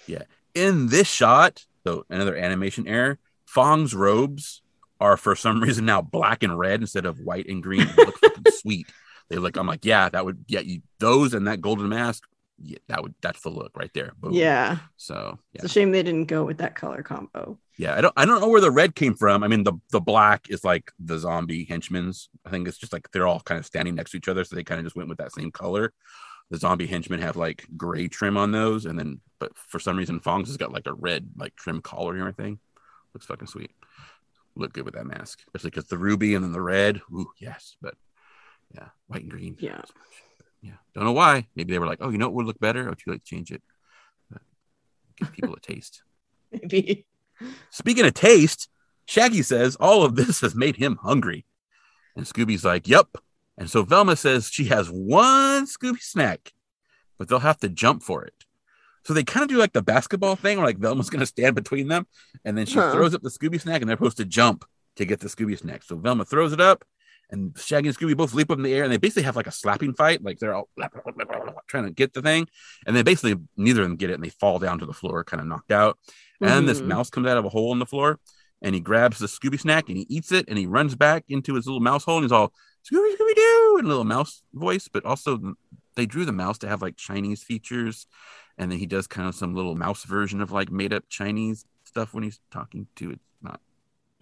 Yeah. In this shot, so another animation error, Fong's robes are for some reason now black and red instead of white and green. They look fucking sweet. They look, I'm like, yeah, that would, yeah, you, those and that golden mask, yeah, that would, that's the look right there. Boom. Yeah. So yeah. it's a shame they didn't go with that color combo yeah i don't i don't know where the red came from i mean the the black is like the zombie henchmen's i think it's just like they're all kind of standing next to each other so they kind of just went with that same color the zombie henchmen have like gray trim on those and then but for some reason fong's has got like a red like trim collar and everything looks fucking sweet look good with that mask especially because the ruby and then the red ooh yes but yeah white and green yeah yeah don't know why maybe they were like oh you know what would look better oh you like to change it but give people a taste maybe Speaking of taste, Shaggy says all of this has made him hungry. And Scooby's like, Yep. And so Velma says she has one Scooby snack, but they'll have to jump for it. So they kind of do like the basketball thing where like Velma's going to stand between them and then she huh. throws up the Scooby snack and they're supposed to jump to get the Scooby snack. So Velma throws it up and Shaggy and Scooby both leap up in the air and they basically have like a slapping fight. Like they're all trying to get the thing. And they basically neither of them get it and they fall down to the floor, kind of knocked out. And mm-hmm. this mouse comes out of a hole in the floor and he grabs the Scooby snack and he eats it and he runs back into his little mouse hole and he's all Scooby Scooby Doo in a little mouse voice, but also they drew the mouse to have like Chinese features, and then he does kind of some little mouse version of like made up Chinese stuff when he's talking to it. Not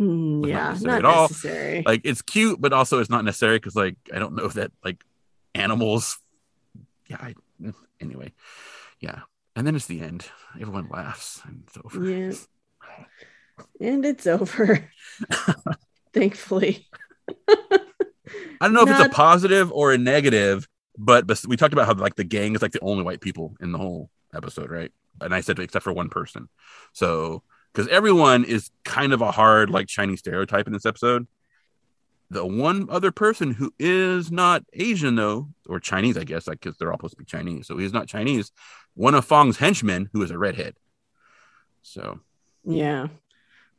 Mm, not yeah, necessary not at all. necessary. Like it's cute, but also it's not necessary because like I don't know that like animals. Yeah. I, anyway, yeah. And then it's the end. Everyone laughs and it's over. yeah. And it's over. Thankfully. I don't know if it's a positive or a negative, but we talked about how like the gang is like the only white people in the whole episode, right? And I said except for one person. So because everyone is kind of a hard like Chinese stereotype in this episode. The one other person who is not Asian though, or Chinese, I guess, like because they're all supposed to be Chinese, so he's not Chinese. One of Fong's henchmen, who is a redhead. So Yeah.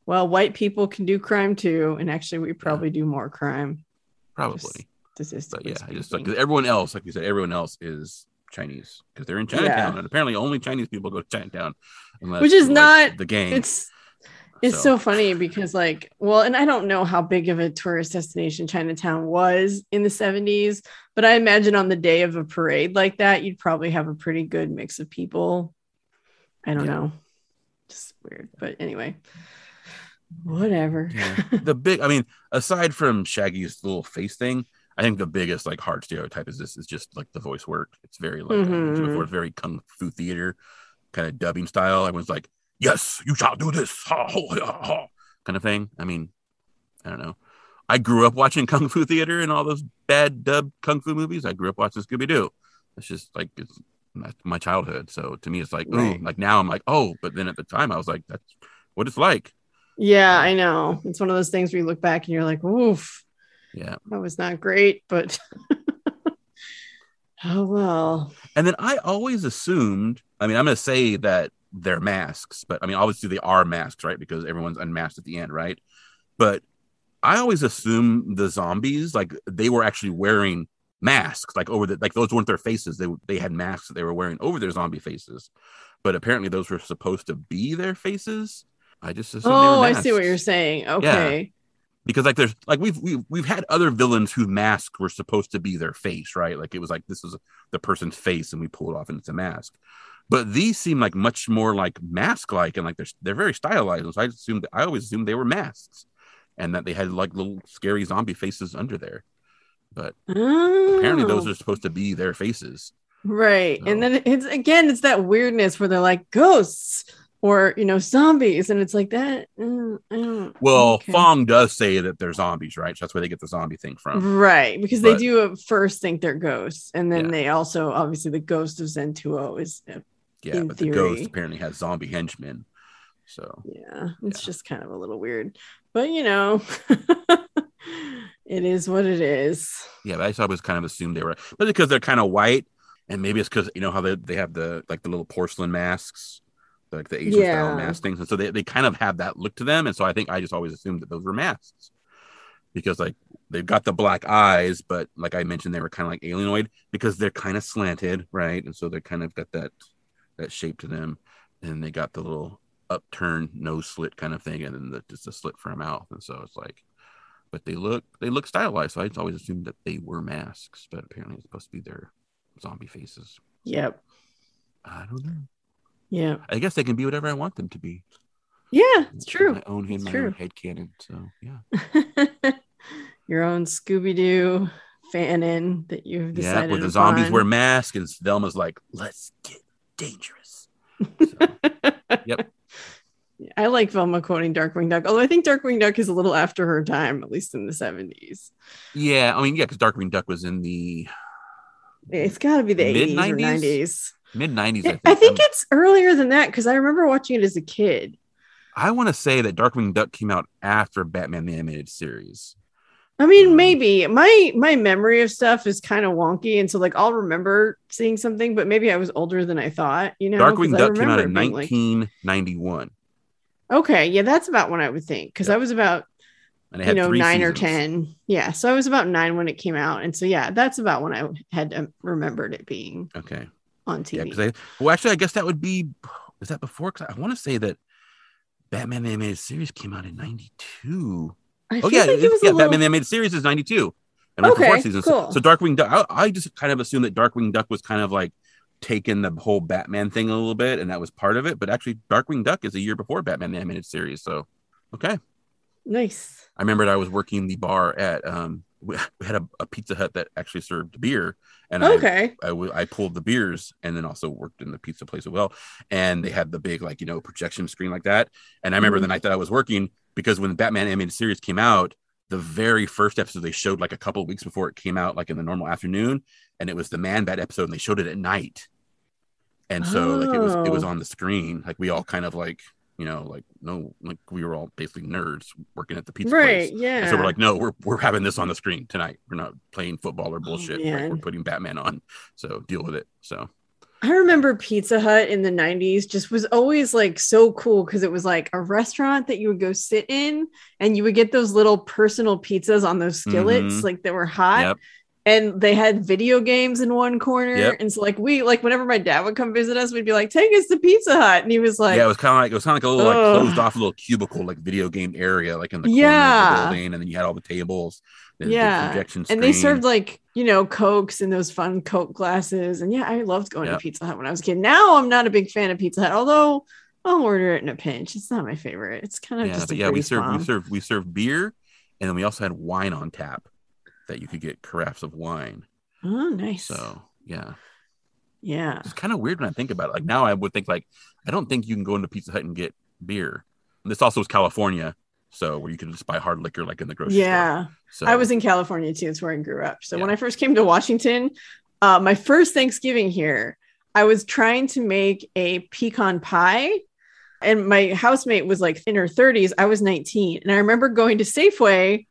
Well, white people can do crime too. And actually, we probably do more crime. probably, Just but yeah, I just like everyone else, like you said, everyone else is Chinese because they're in Chinatown, Yeah. and apparently only Chinese people go to Chinatown, Which is not- the game. it's it's so. funny because like well and i don't know how big of a tourist destination chinatown was in the 70s but i imagine on the day of a parade like that you'd probably have a pretty good mix of people i don't Yeah. know just weird but anyway whatever Yeah. the big i mean aside from shaggy's little face thing i think the biggest like hard stereotype is this is just like the voice work it's very like Mhm. before it's very kung fu theater kind of dubbing style. Everyone's like yes you shall do this. Ha, ho, ha, ha, kind of thing. I mean i don't know. I grew up watching kung fu theater and all those bad dub kung fu movies. I grew up watching scooby-doo. It's just like it's that's my childhood. So to me it's like Right. like now i'm like oh but then at the time i was like that's what it's like. Yeah. I know. It's one of those things where you look back and you're like oof yeah. that was not great but oh well. And then I always assumed, I mean, I'm going to say that they're masks, but I mean, obviously they are masks, right? Because everyone's unmasked at the end, right? But I always assume the zombies, like they were actually wearing masks, like over the, like those weren't their faces. They, they had masks that they were wearing over their zombie faces. But apparently those were supposed to be their faces. I just assumed they oh i see what you're saying okay because like there's like we've we've we've had other villains whose masks were supposed to be their face, right? Like it was like this is the person's face, and we pull it off and it's a mask. But these seem like much more like mask like, and like they're they're very stylized. So I assumed I always assumed they were masks, and that they had like little scary zombie faces under there. But apparently those Oh. are supposed to be their faces. right and then it's again it's that weirdness where they're like ghosts or you know zombies and it's like that mm, Well, okay. Fong does say that they're zombies, right? So that's where they get the zombie thing from. right because they do at first think they're ghosts and then Yeah. they also obviously the ghost of zen tuo is uh, Yeah, In but the ghost apparently has zombie henchmen. So yeah it's Yeah. just kind of a little weird but you know it is what it is Yeah, but I always kind of assumed they were, but because they're kind of white, and maybe it's because you know how they, they have the like the little porcelain masks, like the Asian style mask things, and so they, they kind of have that look to them, and so I think I just always assumed that those were masks because like they've got the black eyes, but like I mentioned, they were kind of like alienoid because they're kind of slanted, right, and so they're kind of got that that shape to them, and they got the little upturned nose slit kind of thing, and then the, just a slit for a mouth, and so it's like but they look they look stylized. So I just always assumed that they were masks, but apparently it's supposed to be their zombie faces. yep I don't know. Yeah. I guess they can be whatever I want them to be. yeah it's true My own It's my true. own headcanon. So yeah. your own scooby-doo fanon that you've Yeah, decided where the zombies upon. wear masks and Velma's like, let's get dangerous. So, Yep. I like Velma quoting Darkwing Duck, although I think Darkwing Duck is a little after her time, at least in the 70s. yeah, I mean, yeah, because Darkwing Duck was in the It's got to be the 80s or Mid-nineties? 90s. mid nineties. I think. I think I'm- it's earlier than that because I remember watching it as a kid. I want to say that Darkwing Duck came out after Batman the Animated Series. I mean, maybe my my memory of stuff is kind of wonky, and so like I'll remember seeing something, but maybe I was older than I thought. You know, Darkwing I Duck came out remember in it being, like- 1991. okay, yeah, that's about when I would think because Yeah. I was about you know nine or ten. Yeah, so I was about nine when it came out, and so yeah, that's about when I had um, remembered it being Okay. on TV. because I well, actually, I guess that would be is that before? Because I want to say that Batman the Animated Series came out in '92. I Oh yeah, like it- was yeah. little... Batman the Animated Series is '92, and went for four seasons. cool. So, so Darkwing Duck, I, I just kind of assumed that Darkwing Duck was kind of like taking the whole Batman thing a little bit, and that was part of it. But actually, Darkwing Duck is a year before Batman the Animated Series. So, okay, Nice. I remembered I was working the bar at um we had a, a Pizza Hut that actually served beer, and I Okay. I, w- I pulled the beers and then also worked in the pizza place as well. And they had the big, like, you know, projection screen like that. And I remember Mhm. the night that I was working because when the Batman animated series came out, the very first episode they showed like a couple of weeks before it came out, like in the normal afternoon. And it was the Man Bat episode and they showed it at night. And so like it was it was Oh. on the screen. Like we all kind of like, you know, like no, like we were all basically nerds working at the pizza Right. place. Yeah. And so we're like, no, we're we're having this on the screen tonight. We're not playing football or bullshit. Like, we're Oh, putting Batman on. So deal with it. So I remember Pizza Hut in the 90s just was always like so cool because it was like a restaurant that you would go sit in and you would get those little personal pizzas on those skillets Mhm. like that were hot. Yep. And they had video games in one corner. Yep. And so like we like whenever my dad would come visit us, we'd be like, take us to Pizza Hut. And he was like, yeah, it was kind of like it was kind of like a little like closed off little cubicle, like video game area, like in the corner of Yeah. the building, and then you had all the tables, the, the Yeah. projection and they served like you know cokes in those fun coke glasses and yeah i loved going Yep. to pizza hut when i was a kid now i'm not a big fan of pizza hut although i'll order it in a pinch it's not my favorite it's kind of yeah, just yeah, we served we served we served beer, and then we also had wine on tap that you could get carafes of wine. oh nice So yeah, yeah it's kind of weird when I think about it. Like now, I would think like I don't think you can go into Pizza Hut and get beer. And this also was California, so where you can just buy hard liquor like in the grocery store. yeah. So i was in california too. It's where i grew up. So when i first came to washington uh, my first thanksgiving here i was trying to make a pecan pie and my housemate was like in her 30s i was 19 and i remember going to safeway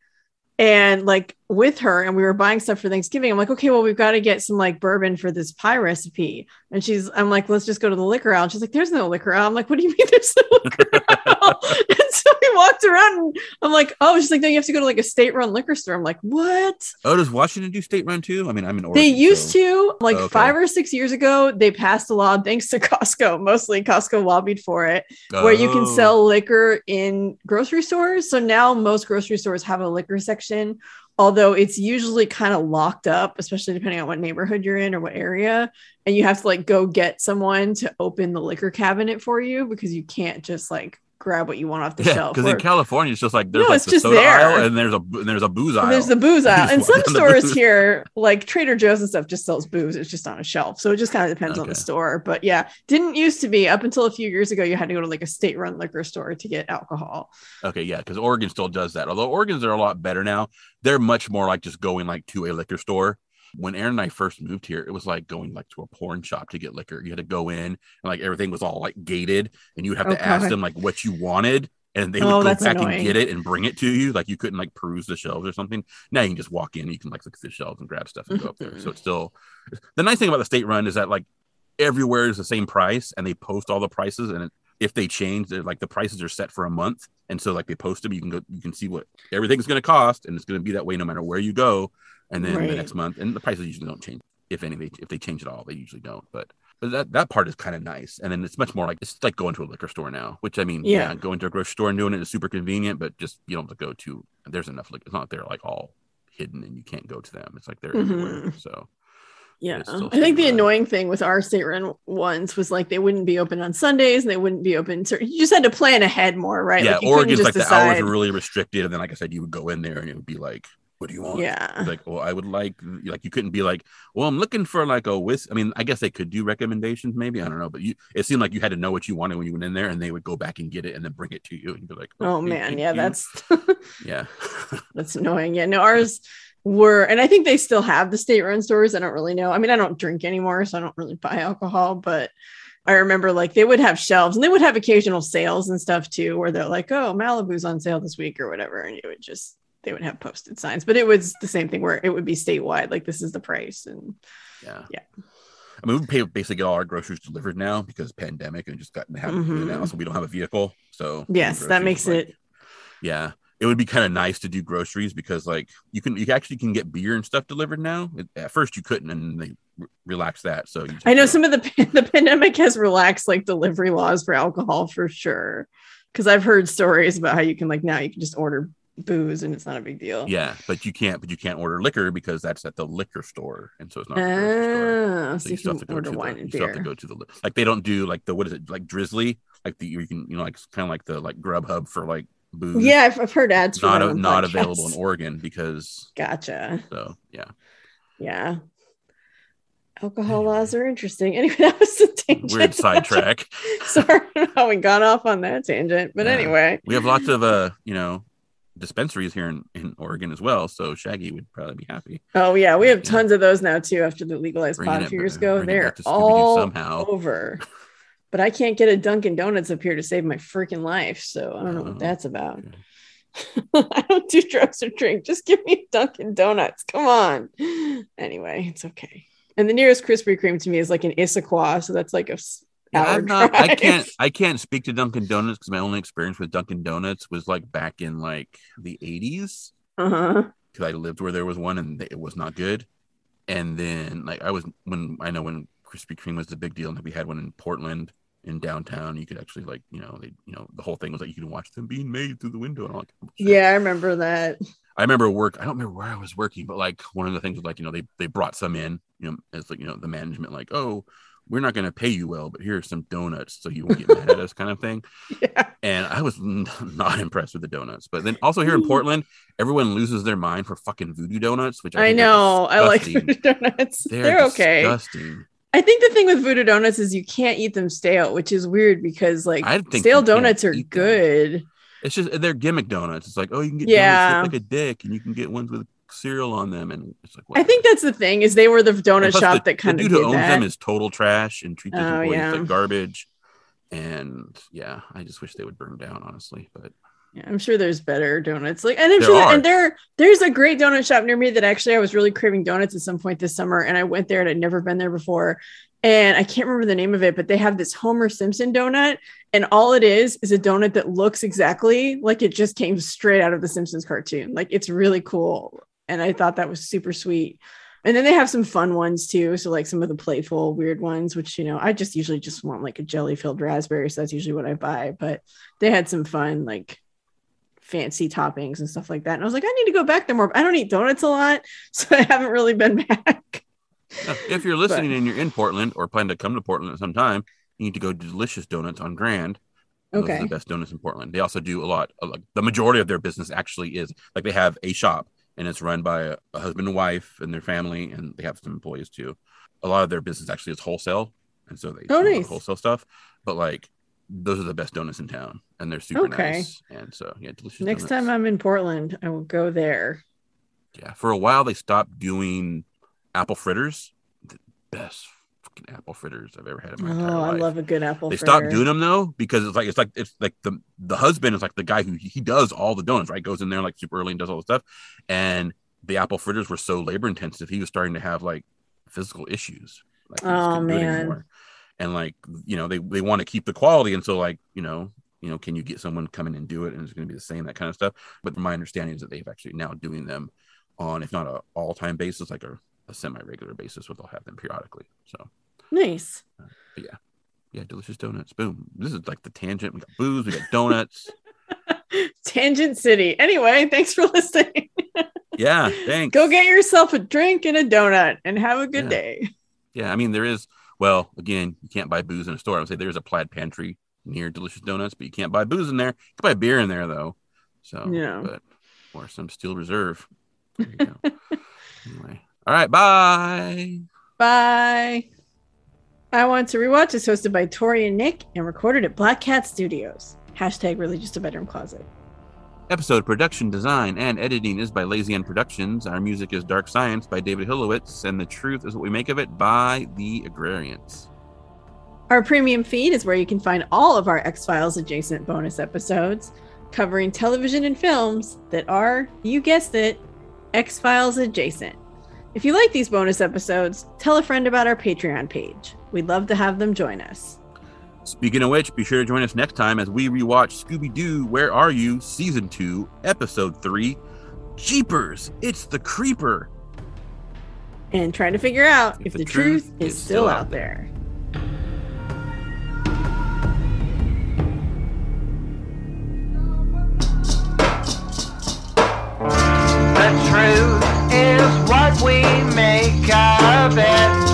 and like with her and we were buying stuff for thanksgiving i'm like okay well we've got to get some like bourbon for this pie recipe and she's i'm like let's just go to the liquor aisle and she's like there's no liquor aisle i'm like what do you mean there's no liquor aisle and so we walked around and i'm like oh she's like no you have to go to like a state run liquor store i'm like what Oh, does Washington do state run too? I mean, I'm in Oregon. they used so- to like Okay. five or six years ago they passed a law thanks to costco mostly costco lobbied for it where you can Oh. sell liquor in grocery stores. So now most grocery stores have a liquor section, although it's usually kind of locked up, especially depending on what neighborhood you're in or what area. And you have to like go get someone to open the liquor cabinet for you because you can't just like grab what you want off the Yeah, shelf. because in California it's just like there's No, like it's the just soda there. aisle and there's a and there's a booze aisle. There's the booze aisle, and some stores here, like Trader Joe's and stuff, just sells booze. It's just on a shelf, so it just kind of depends on the store. But yeah, didn't used to be up until a few years ago. You had to go to like a state-run liquor store to get alcohol. Okay, yeah, because Oregon still does that. Although Oregon's are a lot better now. They're much more like just going like to a liquor store. When Aaron and I first moved here, it was like going like to a porn shop to get liquor. You had to go in and like everything was all like gated, and you would have to Oh, ask them like what you wanted, and they Oh, would go back annoying. and get it and bring it to you. Like you couldn't like peruse the shelves or something. Now you can just walk in, you can like look at the shelves and grab stuff and go up there. So it's still the nice thing about the state run is that like everywhere is the same price, and they post all the prices and. It, if they change, they're like the prices are set for a month, and so like they post them, you can go, you can see what everything's going to cost, and it's going to be that way no matter where you go. And then Right. the next month, and the prices usually don't change. If any, if they change at all, they usually don't. But but that that part is kind of nice. And then it's much more like it's like going to a liquor store now, which I mean, yeah, Yeah. going to a grocery store and doing it is super convenient, but just you don't have to go to. There's enough like it's not they're like all hidden and you can't go to them. It's like they're everywhere. Mhm. So Yeah. I think the state-run. annoying thing with our state run ones was like they wouldn't be open on Sundays and they wouldn't be open. So you just had to plan ahead more, right? yeah, like Oregon's just like the decide- hours are really restricted, and then like I said, you would go in there and it would be like, what do you want? Yeah. like well i would like like you couldn't be like well i'm looking for like a whisk i mean i guess they could do recommendations maybe i don't know but you it seemed like you had to know what you wanted when you went in there and they would go back and get it and then bring it to you and be like Oh, oh "Okay, man, yeah, you." that's yeah that's annoying. Yeah, no, ours were, and I think they still have the state run stores. I don't really know. I mean, I don't drink anymore, so I don't really buy alcohol, but I remember like they would have shelves and they would have occasional sales and stuff too, where they're like, oh, Malibu's on sale this week or whatever. And you would just, they would have posted signs, but it was the same thing where it would be statewide, like this is the price. And yeah Yeah. i mean we pay basically get all our groceries delivered now because pandemic and just gotten it Mhm. now so we don't have a vehicle so yes, that makes like- it, yeah it would be kind of nice to do groceries because like you can you actually can get beer and stuff delivered now at first you couldn't and they re- relaxed that so you I know some of the, the pandemic has relaxed like delivery laws for alcohol for sure. Cause I've heard stories about how you can like now you can just order booze and it's not a big deal. Yeah, but you can't. But you can't order liquor because that's at the liquor store, and so it's not. the grocery store. Oh, So so you still have to go order to wine the. and You still have to go to the like they don't do like the what is it like Drizzly like the you can you know like kind of like the like Grubhub for like booze. Yeah, I've, I've heard ads for not a, not podcasts. available in Oregon because Gotcha. so yeah. Yeah. Alcohol laws are interesting. Anyway, that was a tangent. Weird sidetrack. Sorry how we got off on that tangent. But Yeah. anyway. We have lots of uh, you know, dispensaries here in, in Oregon as well. So Shaggy would probably be happy. Oh yeah, we have Yeah. tons of those now too after the legalized pot a few years ago. They're back to Scooby-Doo all somehow. over. But I can't get a Dunkin' Donuts up here to save my freaking life. So I don't know Oh, what that's about. okay. I don't do drugs or drink. Just give me Dunkin' Donuts. Come on. Anyway, it's okay. And the nearest Krispy Kreme to me is like an Issaquah, so that's like a s- Yeah, hour I'm not, I can't I can't speak to Dunkin' Donuts because my only experience with Dunkin' Donuts was like back in like the 80s Uh-huh. because I lived where there was one and it was not good. And then like I was when I know when Krispy Kreme was the big deal and we had one in Portland in downtown, you could actually like you know they you know the whole thing was like you could watch them being made through the window and all that. Yeah, I remember that. I remember work. I don't remember where I was working, but like one of the things was like you know they they brought some in, you know, as like you know the management like oh we're not going to pay you well, but here's some donuts so you won't get mad at us kind of thing. Yeah. And I was n- not impressed with the donuts. But then also here in Portland, everyone loses their mind for fucking voodoo donuts, which I, I know. I like. Voodoo Donuts. They're, They're, okay. Disgusting. I think the thing with Voodoo Donuts is you can't eat them stale, which is weird because like stale donuts are eat them. good. It's just they're gimmick donuts. It's like oh you can get Yeah. donuts like a dick, and you can get ones with cereal on them, and it's like I think that's the thing is they were the donut shop the, that kind of. the dude who owns that. them is total trash and treats his Oh, employees yeah. like garbage. And yeah, I just wish they would burn down, honestly. But Yeah, I'm sure there's better donuts. Like, and I'm There sure, and there, there's a great donut shop near me that actually I was really craving donuts at some point this summer, and I went there and I'd never been there before, and I can't remember the name of it, but they have this Homer Simpson donut, and all it is is a donut that looks exactly like it just came straight out of the Simpsons cartoon. Like, it's really cool, and I thought that was super sweet. And then they have some fun ones too. So like some of the playful, weird ones, which you know, I just usually just want like a jelly filled raspberry. So that's usually what I buy. But they had some fun, like fancy toppings and stuff like that. And I was like, I need to go back there more. I don't eat donuts a lot, so I haven't really been back. uh, if you're listening and you're in Portland or plan to come to Portland at some time, you need to go to Delicious Donuts on Grand. Those are Okay. the best donuts in Portland. They also do a lot. Of, like the majority of their business actually is like they have a shop and it's run by a, a husband and wife and their family, and they have some employees too. A lot of their business actually is wholesale, and so they Oh, do a lot of nice. wholesale stuff. But like those are the best donuts in town, and they're super Okay. nice. And so yeah, delicious. Next donuts. time I'm in Portland, I will go there. Yeah, for a while they stopped doing apple fritters. The best fucking apple fritters I've ever had in my oh, entire Oh, I love a good apple. they fritter. stopped doing them though because it's like it's like it's like the the husband is like the guy who he does all the donuts, right? Goes in there like super early and does all the stuff. And the apple fritters were so labor intensive, he was starting to have like physical issues. Like Oh, couldn't do it man. And like you know, they they want to keep the quality, and so like you know, you know, can you get someone come in and do it, and it's going to be the same that kind of stuff. But my understanding is that they've actually now doing them on, if not a all time basis, like a, a semi regular basis, where they'll have them periodically. So Nice. Uh, yeah, Yeah, delicious donuts. Boom. This is like the tangent. We got booze, we got donuts. Tangent City. Anyway, thanks for listening. yeah, thanks. Go get yourself a drink and a donut and have a good Yeah. day. Yeah, I mean there is. Well, again, you can't buy booze in a store. I would say there's a plaid pantry near Delicious Donuts, but you can't buy booze in there. You can buy beer in there though. So Yeah. but or some Steel Reserve. There you go. anyway, all right, bye. Bye. I Want to Rewatch is hosted by Tori and Nick and recorded at Black Cat Studios. Hashtag really just a bedroom closet. Episode production, design, and editing is by Lazy End Productions. Our music is Dark Science by David Hilowitz, and The Truth is What We Make of It by The Agrarians. Our premium feed is where you can find all of our X Files adjacent bonus episodes covering television and films that are, you guessed it, X Files adjacent. If you like these bonus episodes, tell a friend about our Patreon page. We'd love to have them join us. Speaking of which, be sure to join us next time as we rewatch Scooby Doo Where Are You? Season 2, Episode 3 Jeepers, It's the Creeper. And try to figure out if, the, truth, is still out there. The truth is what we make of it.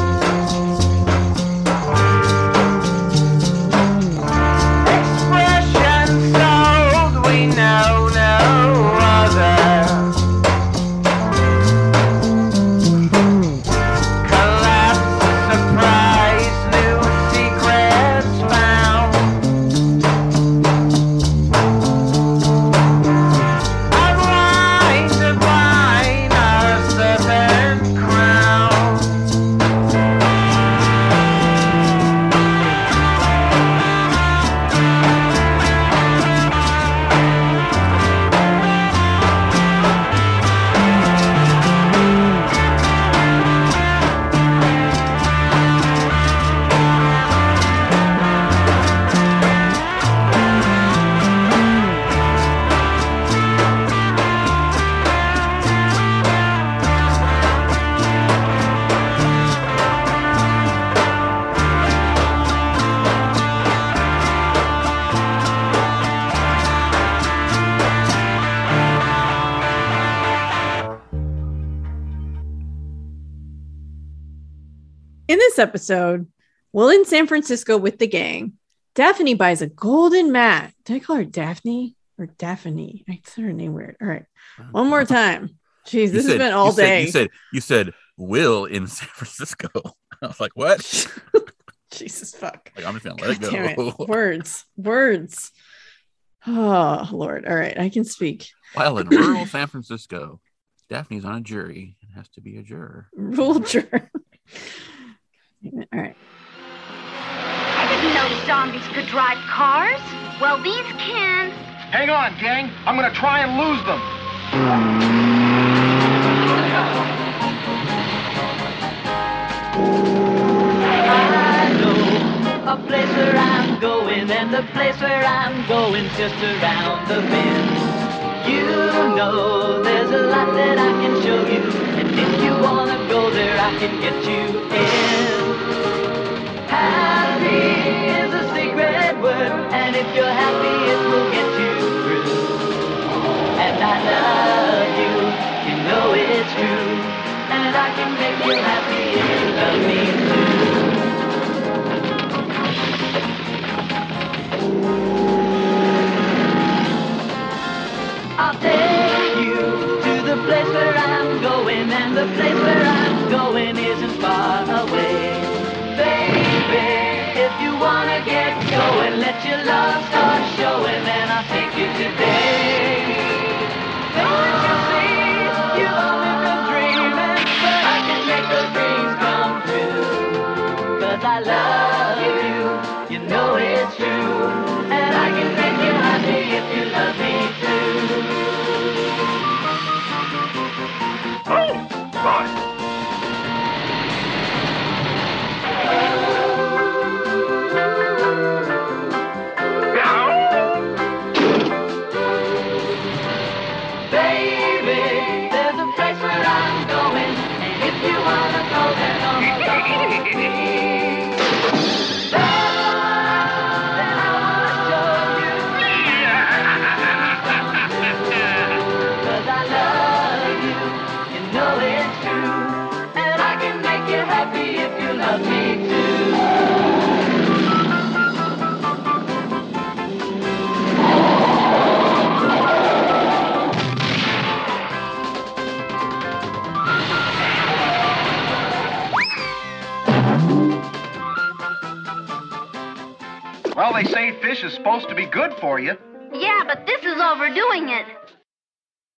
Episode, while in San Francisco with the gang, Daphne buys a golden mat. Did I call her Daphne or Daphne? I said her name weird. All right. One more time. Jeez, this has been all you said- day. you said you said Will in San Francisco. I was like, what? Jesus fuck. Like I'm just gonna let God it go. it. Words. Words. Oh Lord. All right. I can speak. While in rural San Francisco, Daphne's on a jury and has to be a juror. Rule juror. All right. I didn't know zombies could drive cars. Well, these can. Hang on, gang. I'm gonna try and lose them. I know a place where I'm going, and the place where I'm going's just around the bend. You know there's a lot that I can show you, and if you wanna go there, I can get you in. And I can make you happy you love me too. I'll take you to the place where I'm going, and the place where I'm going isn't far away. Baby, if you wanna get going, let your love start showing, and I'll along they say fish is supposed to be good for you. Yeah, but this is overdoing it.